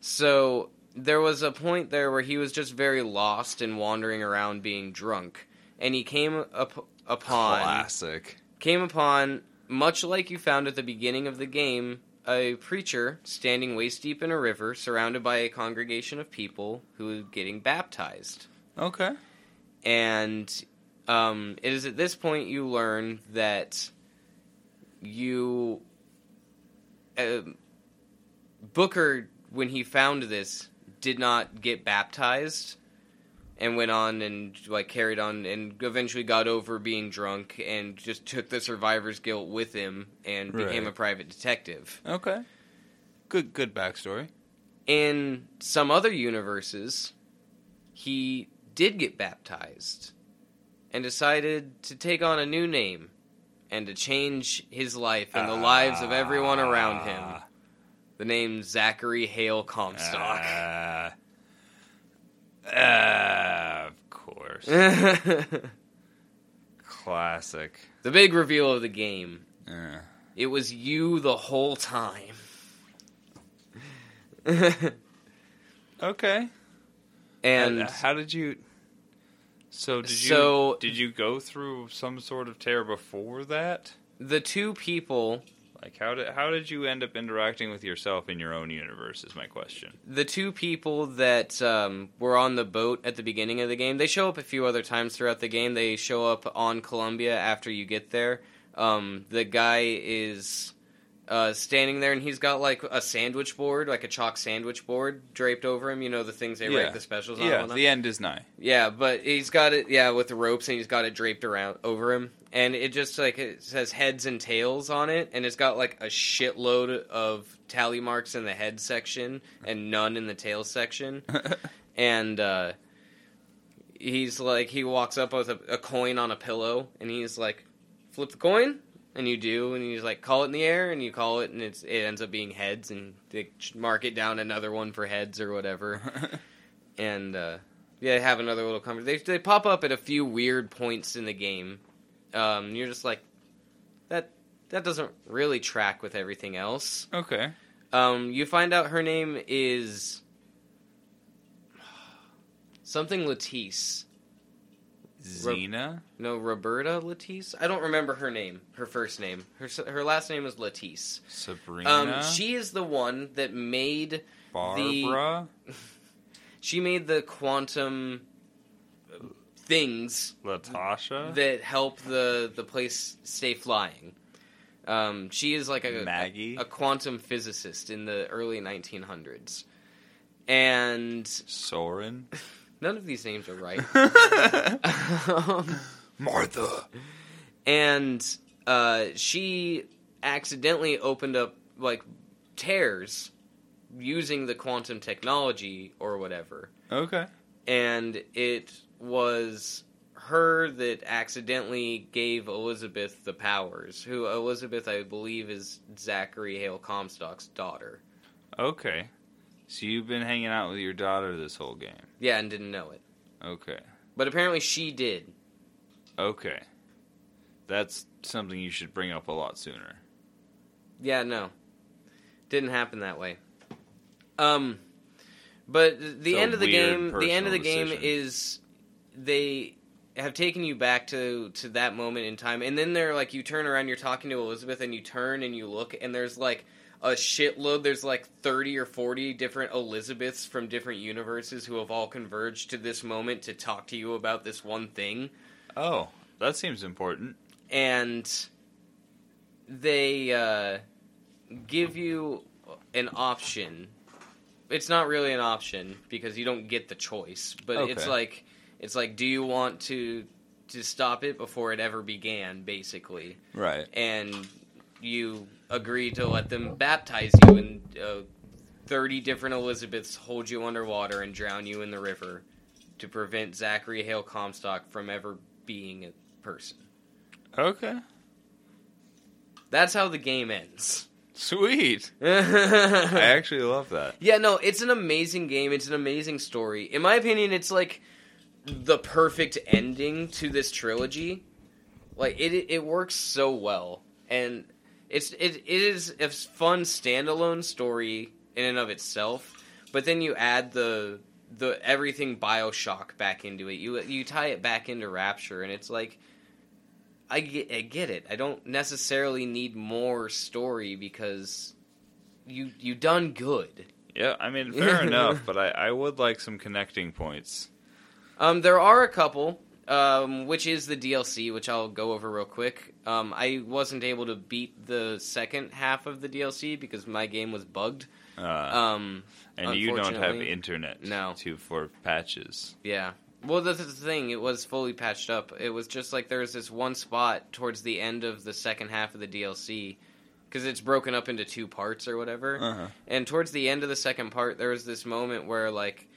So there was a point there where he was just very lost and wandering around being drunk, and he came up upon Classic. came upon much like you found at the beginning of the game a preacher standing waist deep in a river surrounded by a congregation of people who were getting baptized Okay. And um, it is at this point you learn that you uh, Booker when he found this did not get baptized and went on and like carried on and eventually got over being drunk and just took the survivor's guilt with him and became a private detective. Okay. Good good backstory. In some other universes, he did get baptized and decided to take on a new name and to change his life and the lives of everyone around him. Ah. The name Zachary Hale Comstock. Ah. Ah, of course. Classic. The big reveal of the game. Yeah. It was you the whole time. Okay. and Uh, how did you? So did you? So- did you go through some sort of tear before that? the two people Like how did how did you end up interacting with yourself in your own universe? Is my question. the two people that um, were on the boat at the beginning of the game, they show up a few other times throughout the game. They show up on Columbia after you get there. Um, the guy is uh, standing there, and he's got like a sandwich board, like a chalk sandwich board, draped over him. You know the things they Yeah. write the specials on. Yeah, the end is nigh. Yeah, but he's got it. Yeah, with the ropes, and he's got it draped around over him, and it just like it says heads and tails on it, and it's got like a shitload of tally marks in the head section and none in the tail section, and uh, he's like he walks up with a, a coin on a pillow, and he's like, flip the coin. And you do, and he's like, call it in the air, and you call it, and it's it ends up being heads, and they mark it down another one for heads or whatever and uh, yeah, have another little conversation. They, they pop up at a few weird points in the game. Um, you're just like, that that doesn't really track with everything else. okay. Um, you find out her name is something Lutece. Xena. No, Roberta Lutece. I don't remember her name. Her first name. Her her last name is Lutece. Sabrina. Um, she is the one that made Barbara. she made the quantum things Latasha. that help the the place stay flying. Um, she is like a Maggie. a, quantum physicist in the early 1900s, and Soren. none of these names are right. um, Martha. and uh, she accidentally opened up like tears using the quantum technology or whatever. Okay. and it was her that accidentally gave Elizabeth the powers. Who Elizabeth, I believe, is Zachary Hale Comstock's daughter. Okay. So you've been hanging out with your daughter this whole game. Yeah, and didn't know it, Okay. but apparently she did. Okay. That's something you should bring up a lot sooner. Yeah, no, didn't happen that way. Um, but the It's end of the game, the end of the personal game is they have taken you back to to that moment in time, and then they're like you turn around, you're talking to Elizabeth, and you turn and you look, and there's like a shitload. There's like thirty or forty different Elizabeths from different universes who have all converged to this moment to talk to you about this one thing Oh, that seems important. and they uh, give you an option. It's not really an option because you don't get the choice, but it's like it's like, do you want to to stop it before it ever began, basically? Right. And you agree to let them baptize you, and uh, thirty different Elizabeths hold you underwater and drown you in the river to prevent Zachary Hale Comstock from ever being a person. Okay. That's how the game ends. Sweet. I actually love that. Yeah, no, it's an amazing game. It's an amazing story. In my opinion, it's like the perfect ending to this trilogy. Like it, it works so well, and it's it, it is a fun standalone story in and of itself. But then you add the the everything Bioshock back into it. You you tie it back into Rapture, and it's like I get, I get it. I don't necessarily need more story because you you done good. Yeah, I mean, fair enough, but I, I would like some connecting points. Um, there are a couple, um, which is the DLC, which I'll go over real quick. Um, I wasn't able to beat the second half of the DLC because my game was bugged. Uh, Um, and you don't have internet No. to for patches. Yeah. Well, that's the thing. It was fully patched up. It was just like there was this one spot towards the end of the second half of the DLC because it's broken up into two parts or whatever. Uh-huh. And towards the end of the second part, there was this moment where like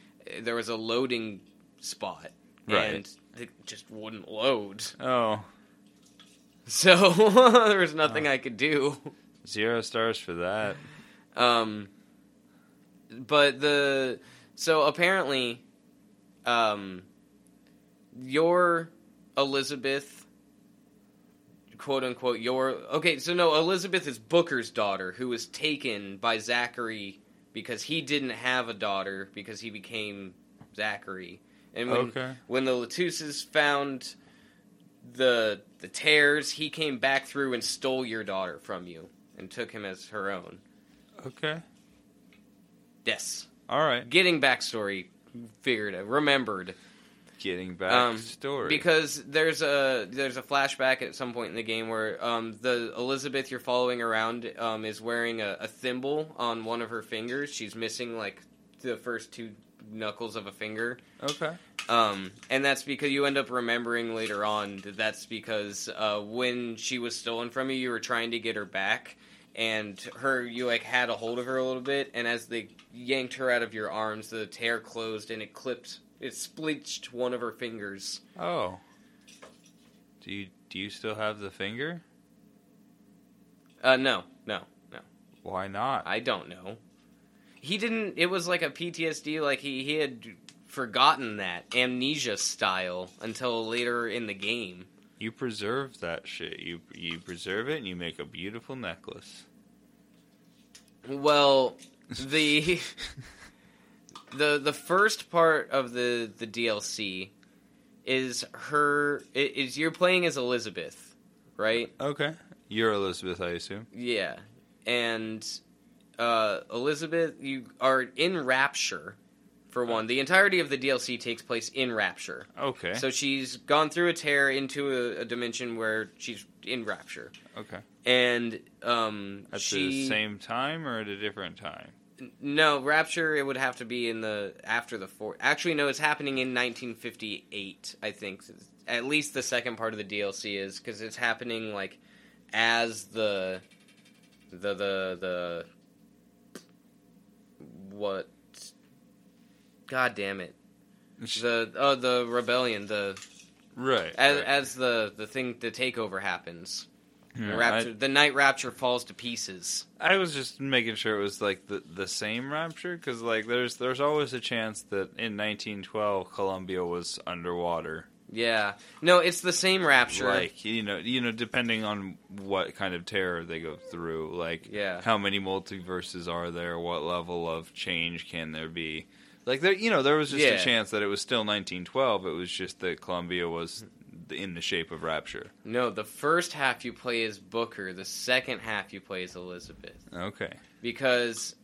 there was a loading spot Right. and it just wouldn't load. Oh, So there was nothing I could do. zero stars for that. Um, but the so apparently, um, your Elizabeth, quote unquote, your okay. So no, Elizabeth is Booker's daughter, who was taken by Zachary because he didn't have a daughter because he became Zachary. And when Okay. when the Luteces found the the tears, he came back through and stole your daughter from you and took him as her own. Okay. Yes. All right. Getting backstory figured out, remembered. Getting back Um, story. Because there's a there's a flashback at some point in the game where um, the Elizabeth you're following around um, is wearing a, a thimble on one of her fingers. She's missing like the first two knuckles of a finger. okay. Um, and that's because you end up remembering later on that that's because uh, when she was stolen from you, you were trying to get her back, and her you like had a hold of her a little bit, and as they yanked her out of your arms, the tear closed and it clipped, it split one of her fingers. Oh. Do you do you still have the finger? Uh, no, no, no, Why not? I don't know. He didn't. It was like a PTSD, like he he had forgotten that amnesia style until later in the game. You preserve that shit. You you preserve it and you make a beautiful necklace. Well, the the the first part of the the DLC is her is you're playing as Elizabeth, right? okay. You're Elizabeth, I assume. Yeah. And uh Elizabeth you are in Rapture for one. The entirety of the DLC takes place in Rapture. Okay. So she's gone through a tear into a, a dimension where she's in Rapture. okay. And um At she the same time or at a different time? No, Rapture. It would have to be in the after the four. Actually, no, it's happening in 1958. I think at least the second part of the DLC is because it's happening like as the the the the what? God damn it! The oh the rebellion the right. as, right. as the the thing the takeover happens. Yeah, Rapture, the night Rapture falls to pieces. I, I was just making sure it was like the the same rapture because like there's there's always a chance that in 1912 Columbia was underwater. Yeah, no, it's the same Rapture. Like you know you know depending on what kind of terror they go through, like Yeah. how many multiverses are there, what level of change can there be. Like there, you know, there was just Yeah. a chance that it was still 1912. It was just that Columbia was in the shape of Rapture. No, the first half you play is Booker, the second half you play is Elizabeth. Okay. Because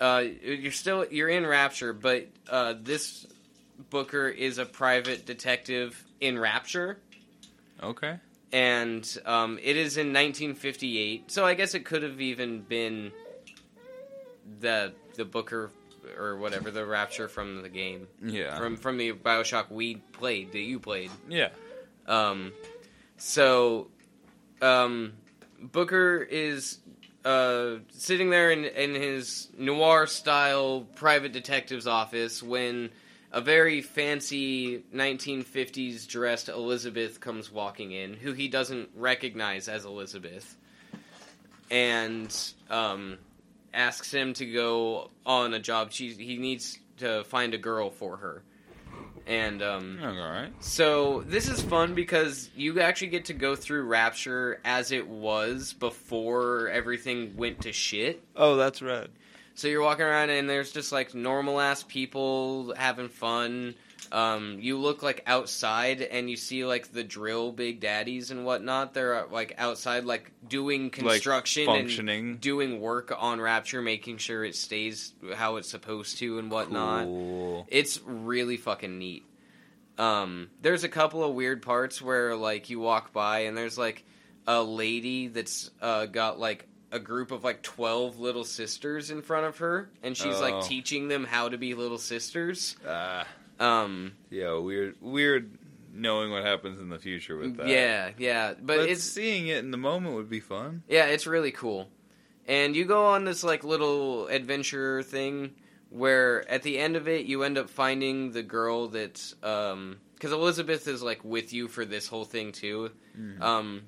uh, you're still you're in Rapture, but uh, this Booker is a private detective in Rapture, Okay. and um, it is in 1958. So I guess it could have even been the the Booker or whatever the Rapture from the game Yeah. from from the Bioshock we played that you played. yeah. Um, so, um, Booker is uh, sitting there in, in his noir style private detective's office when a very fancy 1950s dressed Elizabeth comes walking in, who he doesn't recognize as Elizabeth, and um, asks him to go on a job. She he needs to find a girl for her, and um, all right. so this is fun because you actually get to go through Rapture as it was before everything went to shit. Oh, that's red. So you're walking around and there's just like normal ass people having fun. Um, you look like outside and you see like the drill big daddies and whatnot. They're uh, like outside, like doing construction functioning. and doing work on Rapture, making sure it stays how it's supposed to and whatnot. Cool. It's really fucking neat. Um, there's a couple of weird parts where like you walk by and there's like a lady that's uh, got like a group of like 12 little sisters in front of her and she's Oh. like teaching them how to be little sisters. Ah, Um, yeah, weird, weird. Knowing what happens in the future with that. yeah, yeah, but, but it's seeing it in the moment would be fun. Yeah, it's really cool. And you go on this like little adventure thing where at the end of it you end up finding the girl that um cuz Elizabeth is like with you for this whole thing too. Mhm. Um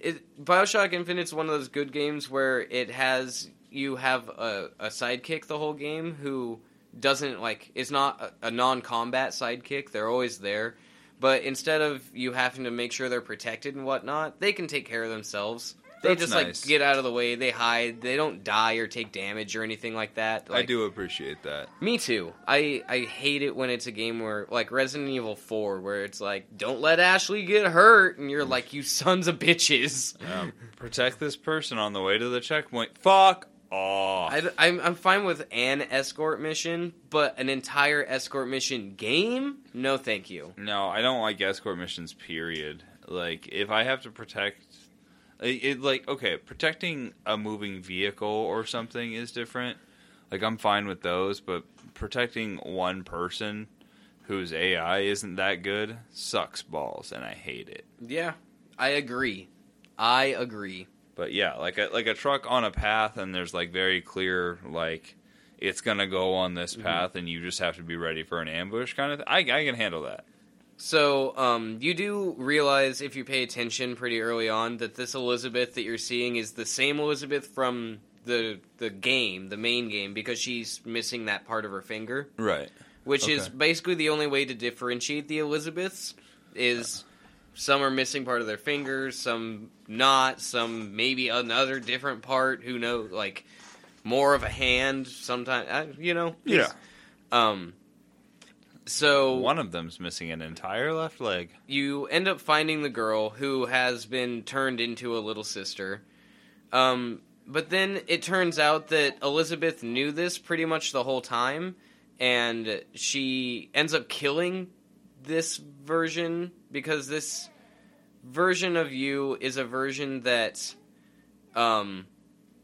it, BioShock Infinite's one of those good games where it has you have a, a sidekick the whole game who doesn't like is not a, a non-combat sidekick. They're always there, but instead of you having to make sure they're protected and whatnot, they can take care of themselves. They That's just nice. like get out of the way. They hide. They don't die or take damage or anything like that. I do appreciate that. Me too. I I hate it when it's a game where like Resident Evil 4 where it's like don't let Ashley get hurt and you're like you sons of bitches. Um, protect this person on the way to the checkpoint. Fuck off. I, I'm I'm fine with an escort mission, but an entire escort mission game? No, thank you. No, I don't like escort missions. Period. Like if I have to protect, it, it like okay, protecting a moving vehicle or something is different. Like I'm fine with those, but protecting one person whose AI isn't that good sucks balls, and I hate it. Yeah, I agree. I agree. But yeah, like a like a truck on a path, and there's like very clear like it's gonna go on this Mm-hmm. path, and you just have to be ready for an ambush kind of. Th- I I can handle that. So, um, you do realize if you pay attention pretty early on that this Elizabeth that you're seeing is the same Elizabeth from the the game, the main game, because she's missing that part of her finger. Right. which is basically the only way to differentiate the Elizabeths is some are missing part of their fingers, some not, some maybe another different part. Who knows? Like more of a hand. Sometimes you know. Yeah. Um. So One of them's missing an entire left leg. you end up finding the girl who has been turned into a little sister. Um, but then it turns out that Elizabeth knew this pretty much the whole time, and she ends up killing this version because this version of you is a version that, um,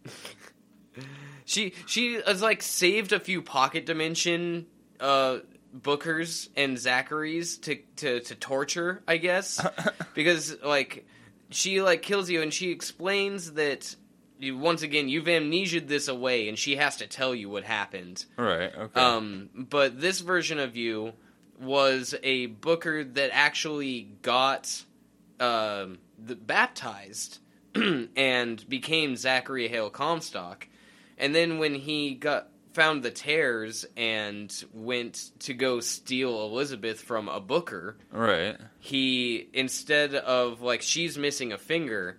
she she has like saved a few pocket dimension uh bookers and Zachary's to to to torture, I guess, because like she like kills you and she explains that you once again you've amnesiaed this away and she has to tell you what happened. Right. Okay. Um, but this version of you was a booker that actually got um, the, baptized and became Zachary Hale Comstock. And then when he got found the tears and went to go steal Elizabeth from a booker, right. he instead of like she's missing a finger,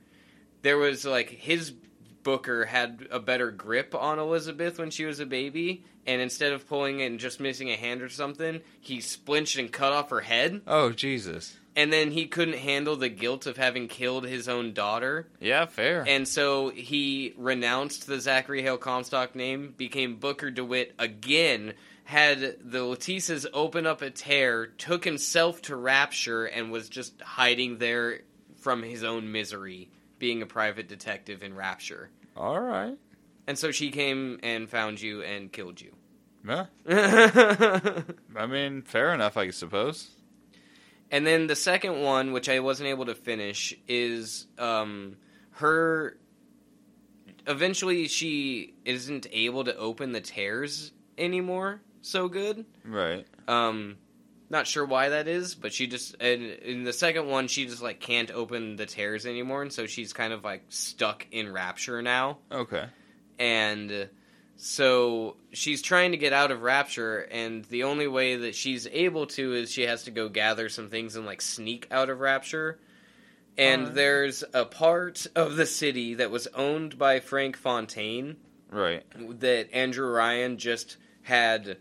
there was like his booker had a better grip on Elizabeth when she was a baby, and instead of pulling it and just missing a hand or something, he splinched and cut off her head, Oh Jesus. And then he couldn't handle the guilt of having killed his own daughter, Yeah. Fair. and so he renounced the Zachary Hale Comstock name, became Booker DeWitt again. Had the Letitias open up a tear, took himself to Rapture, and was just hiding there from his own misery, being a private detective in Rapture. All right. And so she came and found you and killed you. Yeah. I mean, fair enough, I suppose. Then the second one, which I wasn't able to finish, is um, her. Eventually, she isn't able to open the tears anymore. so good. Right. Um, not sure why that is, but she just and in the second one she just like can't open the tears anymore, and so she's kind of like stuck in rapture now, Okay. and so she's trying to get out of rapture, and the only way that she's able to is she has to go gather some things and like sneak out of rapture. And Alright. there's a part of the city that was owned by Frank Fontaine Right. that Andrew Ryan just had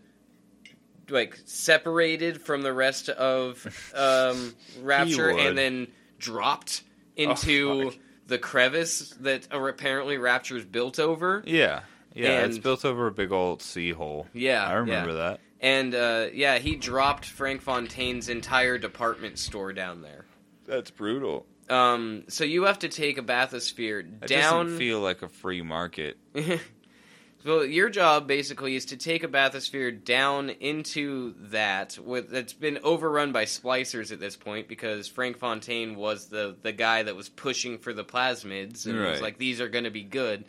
like separated from the rest of um, Rapture and then dropped into Oh, the crevice that apparently Rapture's built over. Yeah. Yeah. it's built over a big old sea hole. Yeah, I remember yeah. that. And uh, yeah, he dropped Frank Fontaine's entire department store down there. That's brutal. Um, so you have to take a bathysphere It down. doesn't feel like a free market. well, your job basically is to take a bathysphere down into that with that's been overrun by splicers at this point because Frank Fontaine was the the guy that was pushing for the plasmids and was like these are going to be good.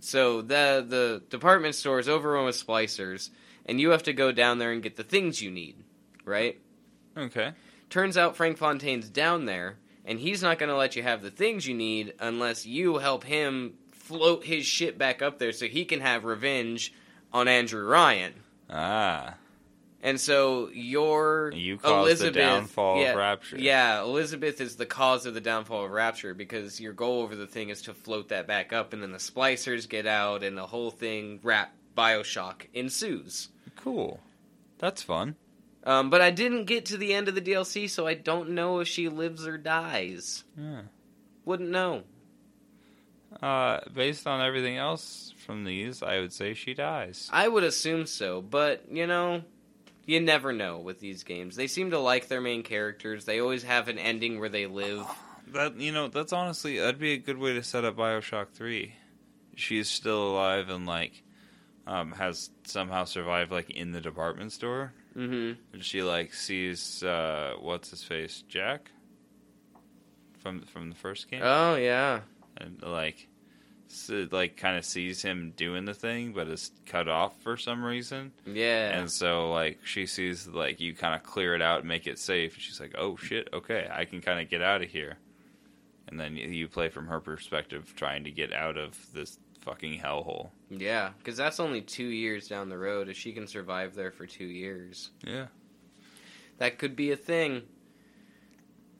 So the the department store is overrun with splicers, and you have to go down there and get the things you need, right? Okay. Turns out Frank Fontaine's down there, and he's not going to let you have the things you need unless you help him float his shit back up there so he can have revenge on Andrew Ryan. Ah. And so your You caused the Elizabeth, downfall of yeah, Rapture. Yeah, Elizabeth is the cause of the downfall of Rapture because your goal over the thing is to float that back up, and then the splicers get out, and the whole thing, rap Bioshock ensues. Cool. That's fun. Um, but I didn't get to the end of the DLC, so I don't know if she lives or dies. Yeah. Wouldn't know. Uh, based on everything else from these, I would say she dies. I would assume so, but you know, you never know with these games. They seem to like their main characters. They always have an ending where they live. That you know, that's honestly that'd be a good way to set up Bioshock Three. She's still alive and like um, has somehow survived like in the department store. Mm-hmm. And she like sees uh, what's his face Jack from from the first game, Oh yeah. and like s like kind of sees him doing the thing, but is cut off for some reason. Yeah. And so, like, she sees, like, you kind of clear it out and make it safe. And She's like, oh, shit, okay, I can kind of get out of here. And then you, you play from her perspective, trying to get out of this fucking hellhole. yeah, because that's only two years down the road. If she can survive there for two years, Yeah. that could be a thing.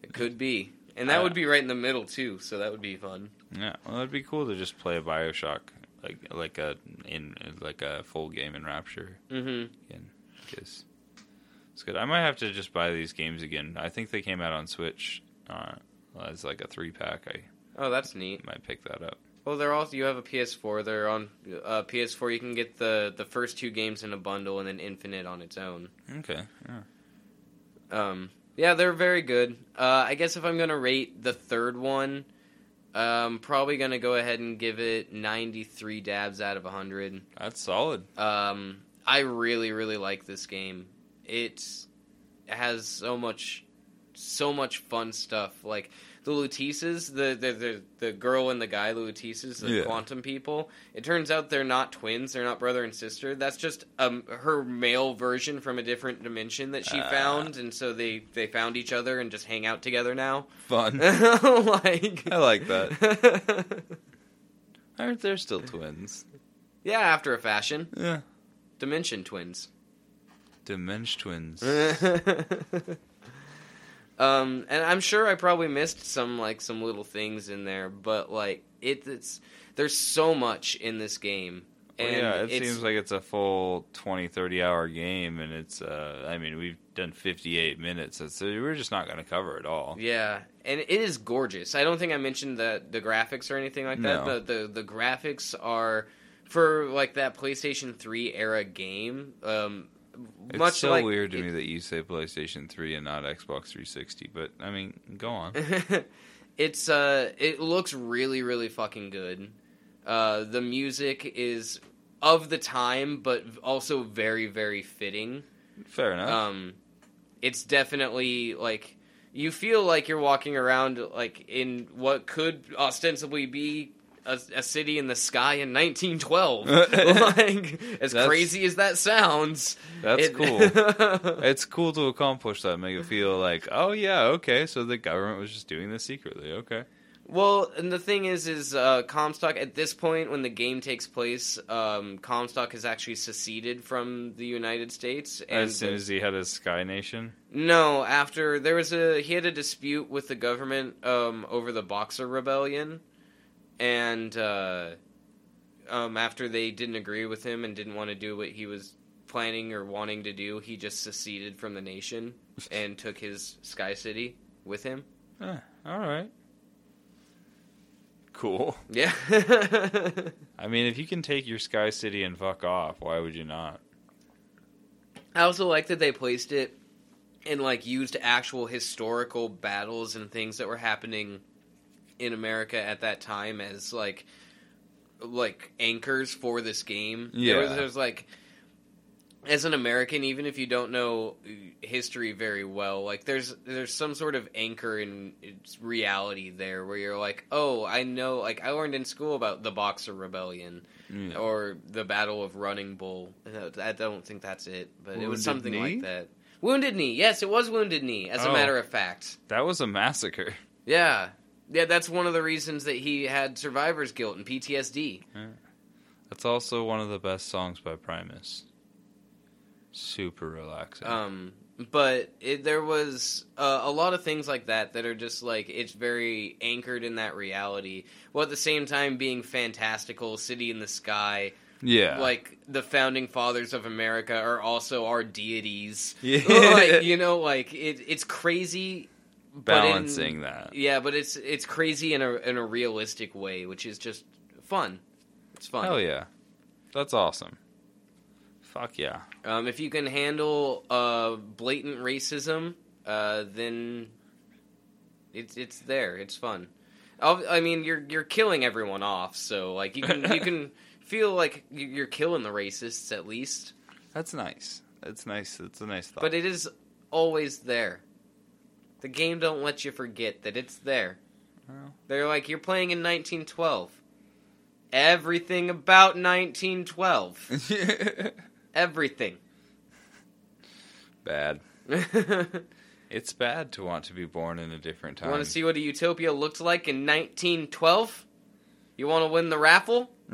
It could be, and that Uh, would be right in the middle too. So that would be fun. Yeah. Well, it'd be cool to just play a Bioshock, like, like a, in, like a full game in Rapture Mm-hmm. again. Because it's good. I might have to just buy these games again. I think they came out on Switch uh, as, like, a three pack. I Oh, that's neat. might pick that up. Well, they're all you have a PS4. They're on uh, PS4. You can get the the first two games in a bundle, and then Infinite on its own. Okay. Yeah. Um, yeah, they're very good. Uh, I guess if I'm gonna rate the third one, I'm probably gonna go ahead and give it 93 dabs out of 100. That's solid. Um, I really, really like this game. It has so much, so much fun stuff. Like the Luteces, the the the, the girl and the guy, the Luteces, the Yeah. quantum people. It turns out they're not twins. They're not brother and sister. That's just um her male version from a different dimension that she Ah. found, and so they they found each other and just hang out together now. Fun. like I like that. Aren't there still twins? yeah, after a fashion, Yeah. dimension twins. Dimension twins. um, and I'm sure I probably missed some like some little things in there, but like it, it's there's so much in this game. Well, yeah, it seems like it's a full 20, 30 hour game, and it's, uh, I mean, we've done 58 minutes, so we're just not going to cover it all. yeah, and it is gorgeous. I don't think I mentioned the the graphics or anything like that. No. The, the the graphics are for like that PlayStation 3 era game. Um, It's much so like weird to it- me that you say PlayStation 3 and not Xbox 360, but, I mean, go on. it's uh it looks really really fucking good uh the music is of the time but also very very fitting Fair enough. um it's definitely like you feel like you're walking around like in what could ostensibly be a, a city in the sky in 1912. like as That's- crazy as that sounds, That's it- cool. it's cool to accomplish that. Make it feel like, oh yeah, okay, so the government was just doing this secretly. Okay. Well, and the thing is, is uh, Comstock at this point when the game takes place, um, Comstock has actually seceded from the United States. And As soon as he had his Sky Nation. no, after there was a he had a dispute with the government um, over the Boxer Rebellion, and uh, um, after they didn't agree with him and didn't want to do what he was planning or wanting to do, he just seceded from the nation and took his Sky City with him. Eh, all right. Cool. Yeah. I mean, if you can take your Sky City and fuck off, why would you not? I also like that they placed it and like used actual historical battles and things that were happening in America at that time as like like anchors for this game. There Yeah. was, there's like as an American, even if you don't know history very well, like there's there's some sort of anchor in reality there where you're like, oh, I know, like I learned in school about the Boxer Rebellion Yeah. or the Battle of Running Bull. I don't think that's it, but it was something Knee? like that. Wounded Knee, yes, it was Wounded Knee. As a Oh. matter of fact, That was a massacre. yeah, yeah, that's one of the reasons that he had survivor's guilt and PTSD. That's also one of the best songs by Primus. Super relaxing. Um, but it, there was uh, a lot of things like that that are just like it's very anchored in that reality, while at the same time being fantastical. City in the sky, yeah. like the founding fathers of America are also our deities. Yeah. like, you know, like it, it's crazy. But in- balancing that. Yeah, but it's it's crazy in a in a realistic way, which is just fun. It's fun. Hell yeah. That's awesome. Fuck yeah. Um, if you can handle uh, blatant racism, uh, then it's it's there. It's fun. I'll- I mean, you're you're killing everyone off, so like you can you can feel like you- you're killing the racists at least, That's nice. That's nice. That's a nice thought. but it is always there. The game don't let you forget that it's there. Well. They're like you're playing in 1912. Everything about 1912. Everything. bad. It's bad to want to be born in a different time. You want to see what a utopia looked like in 1912? You want to win the raffle?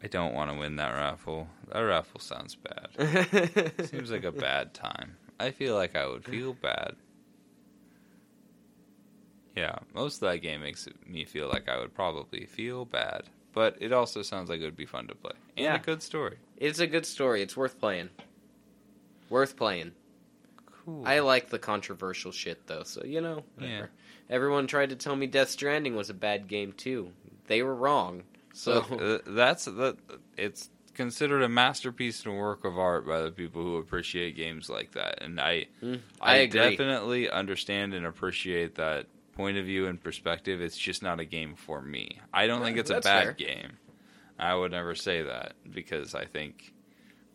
I don't want to win that raffle. That raffle sounds bad. Seems like a bad time. I feel like I would feel bad. Yeah, most of that game makes me feel like I would probably feel bad. But it also sounds like it would be fun to play. And Yeah. a good story. it's a good story. It's worth playing. Worth playing. Cool. I like the controversial shit though, so you know. whatever. Everyone tried to tell me Death Stranding was a bad game too. They were wrong. So Look, uh, that's that. It's considered a masterpiece and a work of art by the people who appreciate games like that, and I, Mm, I, I definitely understand and appreciate that point of view and perspective. It's just not a game for me. I don't think it's a bad fair. game. I would never say that because I think,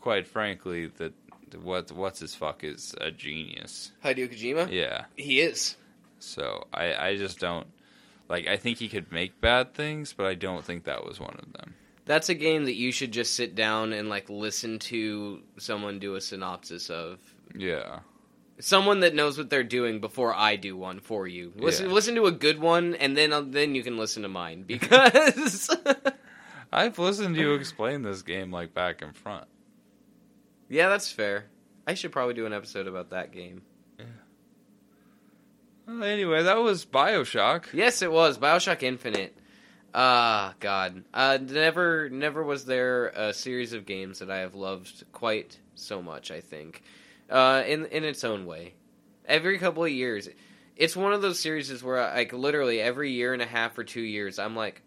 quite frankly, that what what's his fuck is a genius. Hideo Kojima? Yeah. He is. So I I just don't like. I think he could make bad things, but I don't think that was one of them. That's a game that you should just sit down and like listen to someone do a synopsis of. Yeah. Someone that knows what they're doing before I do one for you. Listen, Yeah. listen to a good one, and then uh, then you can listen to mine because I've listened to you explain this game like back and front. yeah, that's fair. I should probably do an episode about that game. Well, anyway, that was Bioshock. Yes, it was Bioshock Infinite. Ah, God, uh, never, never was there a series of games that I have loved quite so much. I think, uh, in in its own way, every couple of years, it's one of those series where, like, literally every year and a half or two years, I'm like,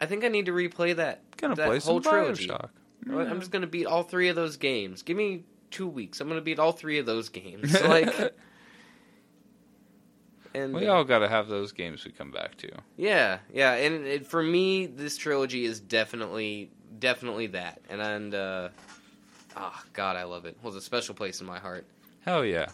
I think I need to replay that. Gonna that play whole some trilogy. Bioshock. I'm just gonna beat all three of those games. Give me two weeks. I'm gonna beat all three of those games. like, and we all got to have those games we come back to. yeah, yeah, and it, for me, this trilogy is definitely, definitely that. And and uh, ah, God, I love it. Holds a special place in my heart. Hell yeah!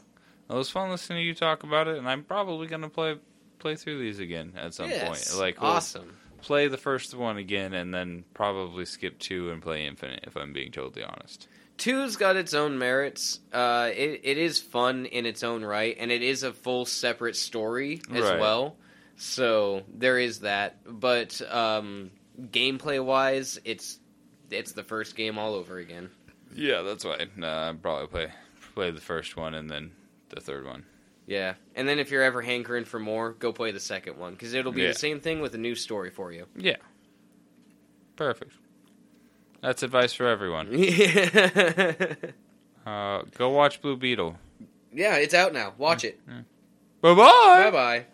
It was fun listening to you talk about it, and I'm probably gonna play play through these again at some Yes, point. Like we'll awesome. play the first one again and then probably skip two and play Infinite. If I'm being totally honest. Two's got its own merits. Uh, it it is fun in its own right, and it is a full separate story as Right. well. So there is that. But um, gameplay wise, it's it's the first game all over again. Yeah, that's why. Nah, I'd probably play play the first one and then the third one. Yeah, and then if you're ever hankering for more, go play the second one because it'll be Yeah. the same thing with a new story for you. Yeah. Perfect. That's advice for everyone. yeah, Uh, go watch Blue Beetle. Yeah, it's out now. Watch it. Bye bye. Bye bye.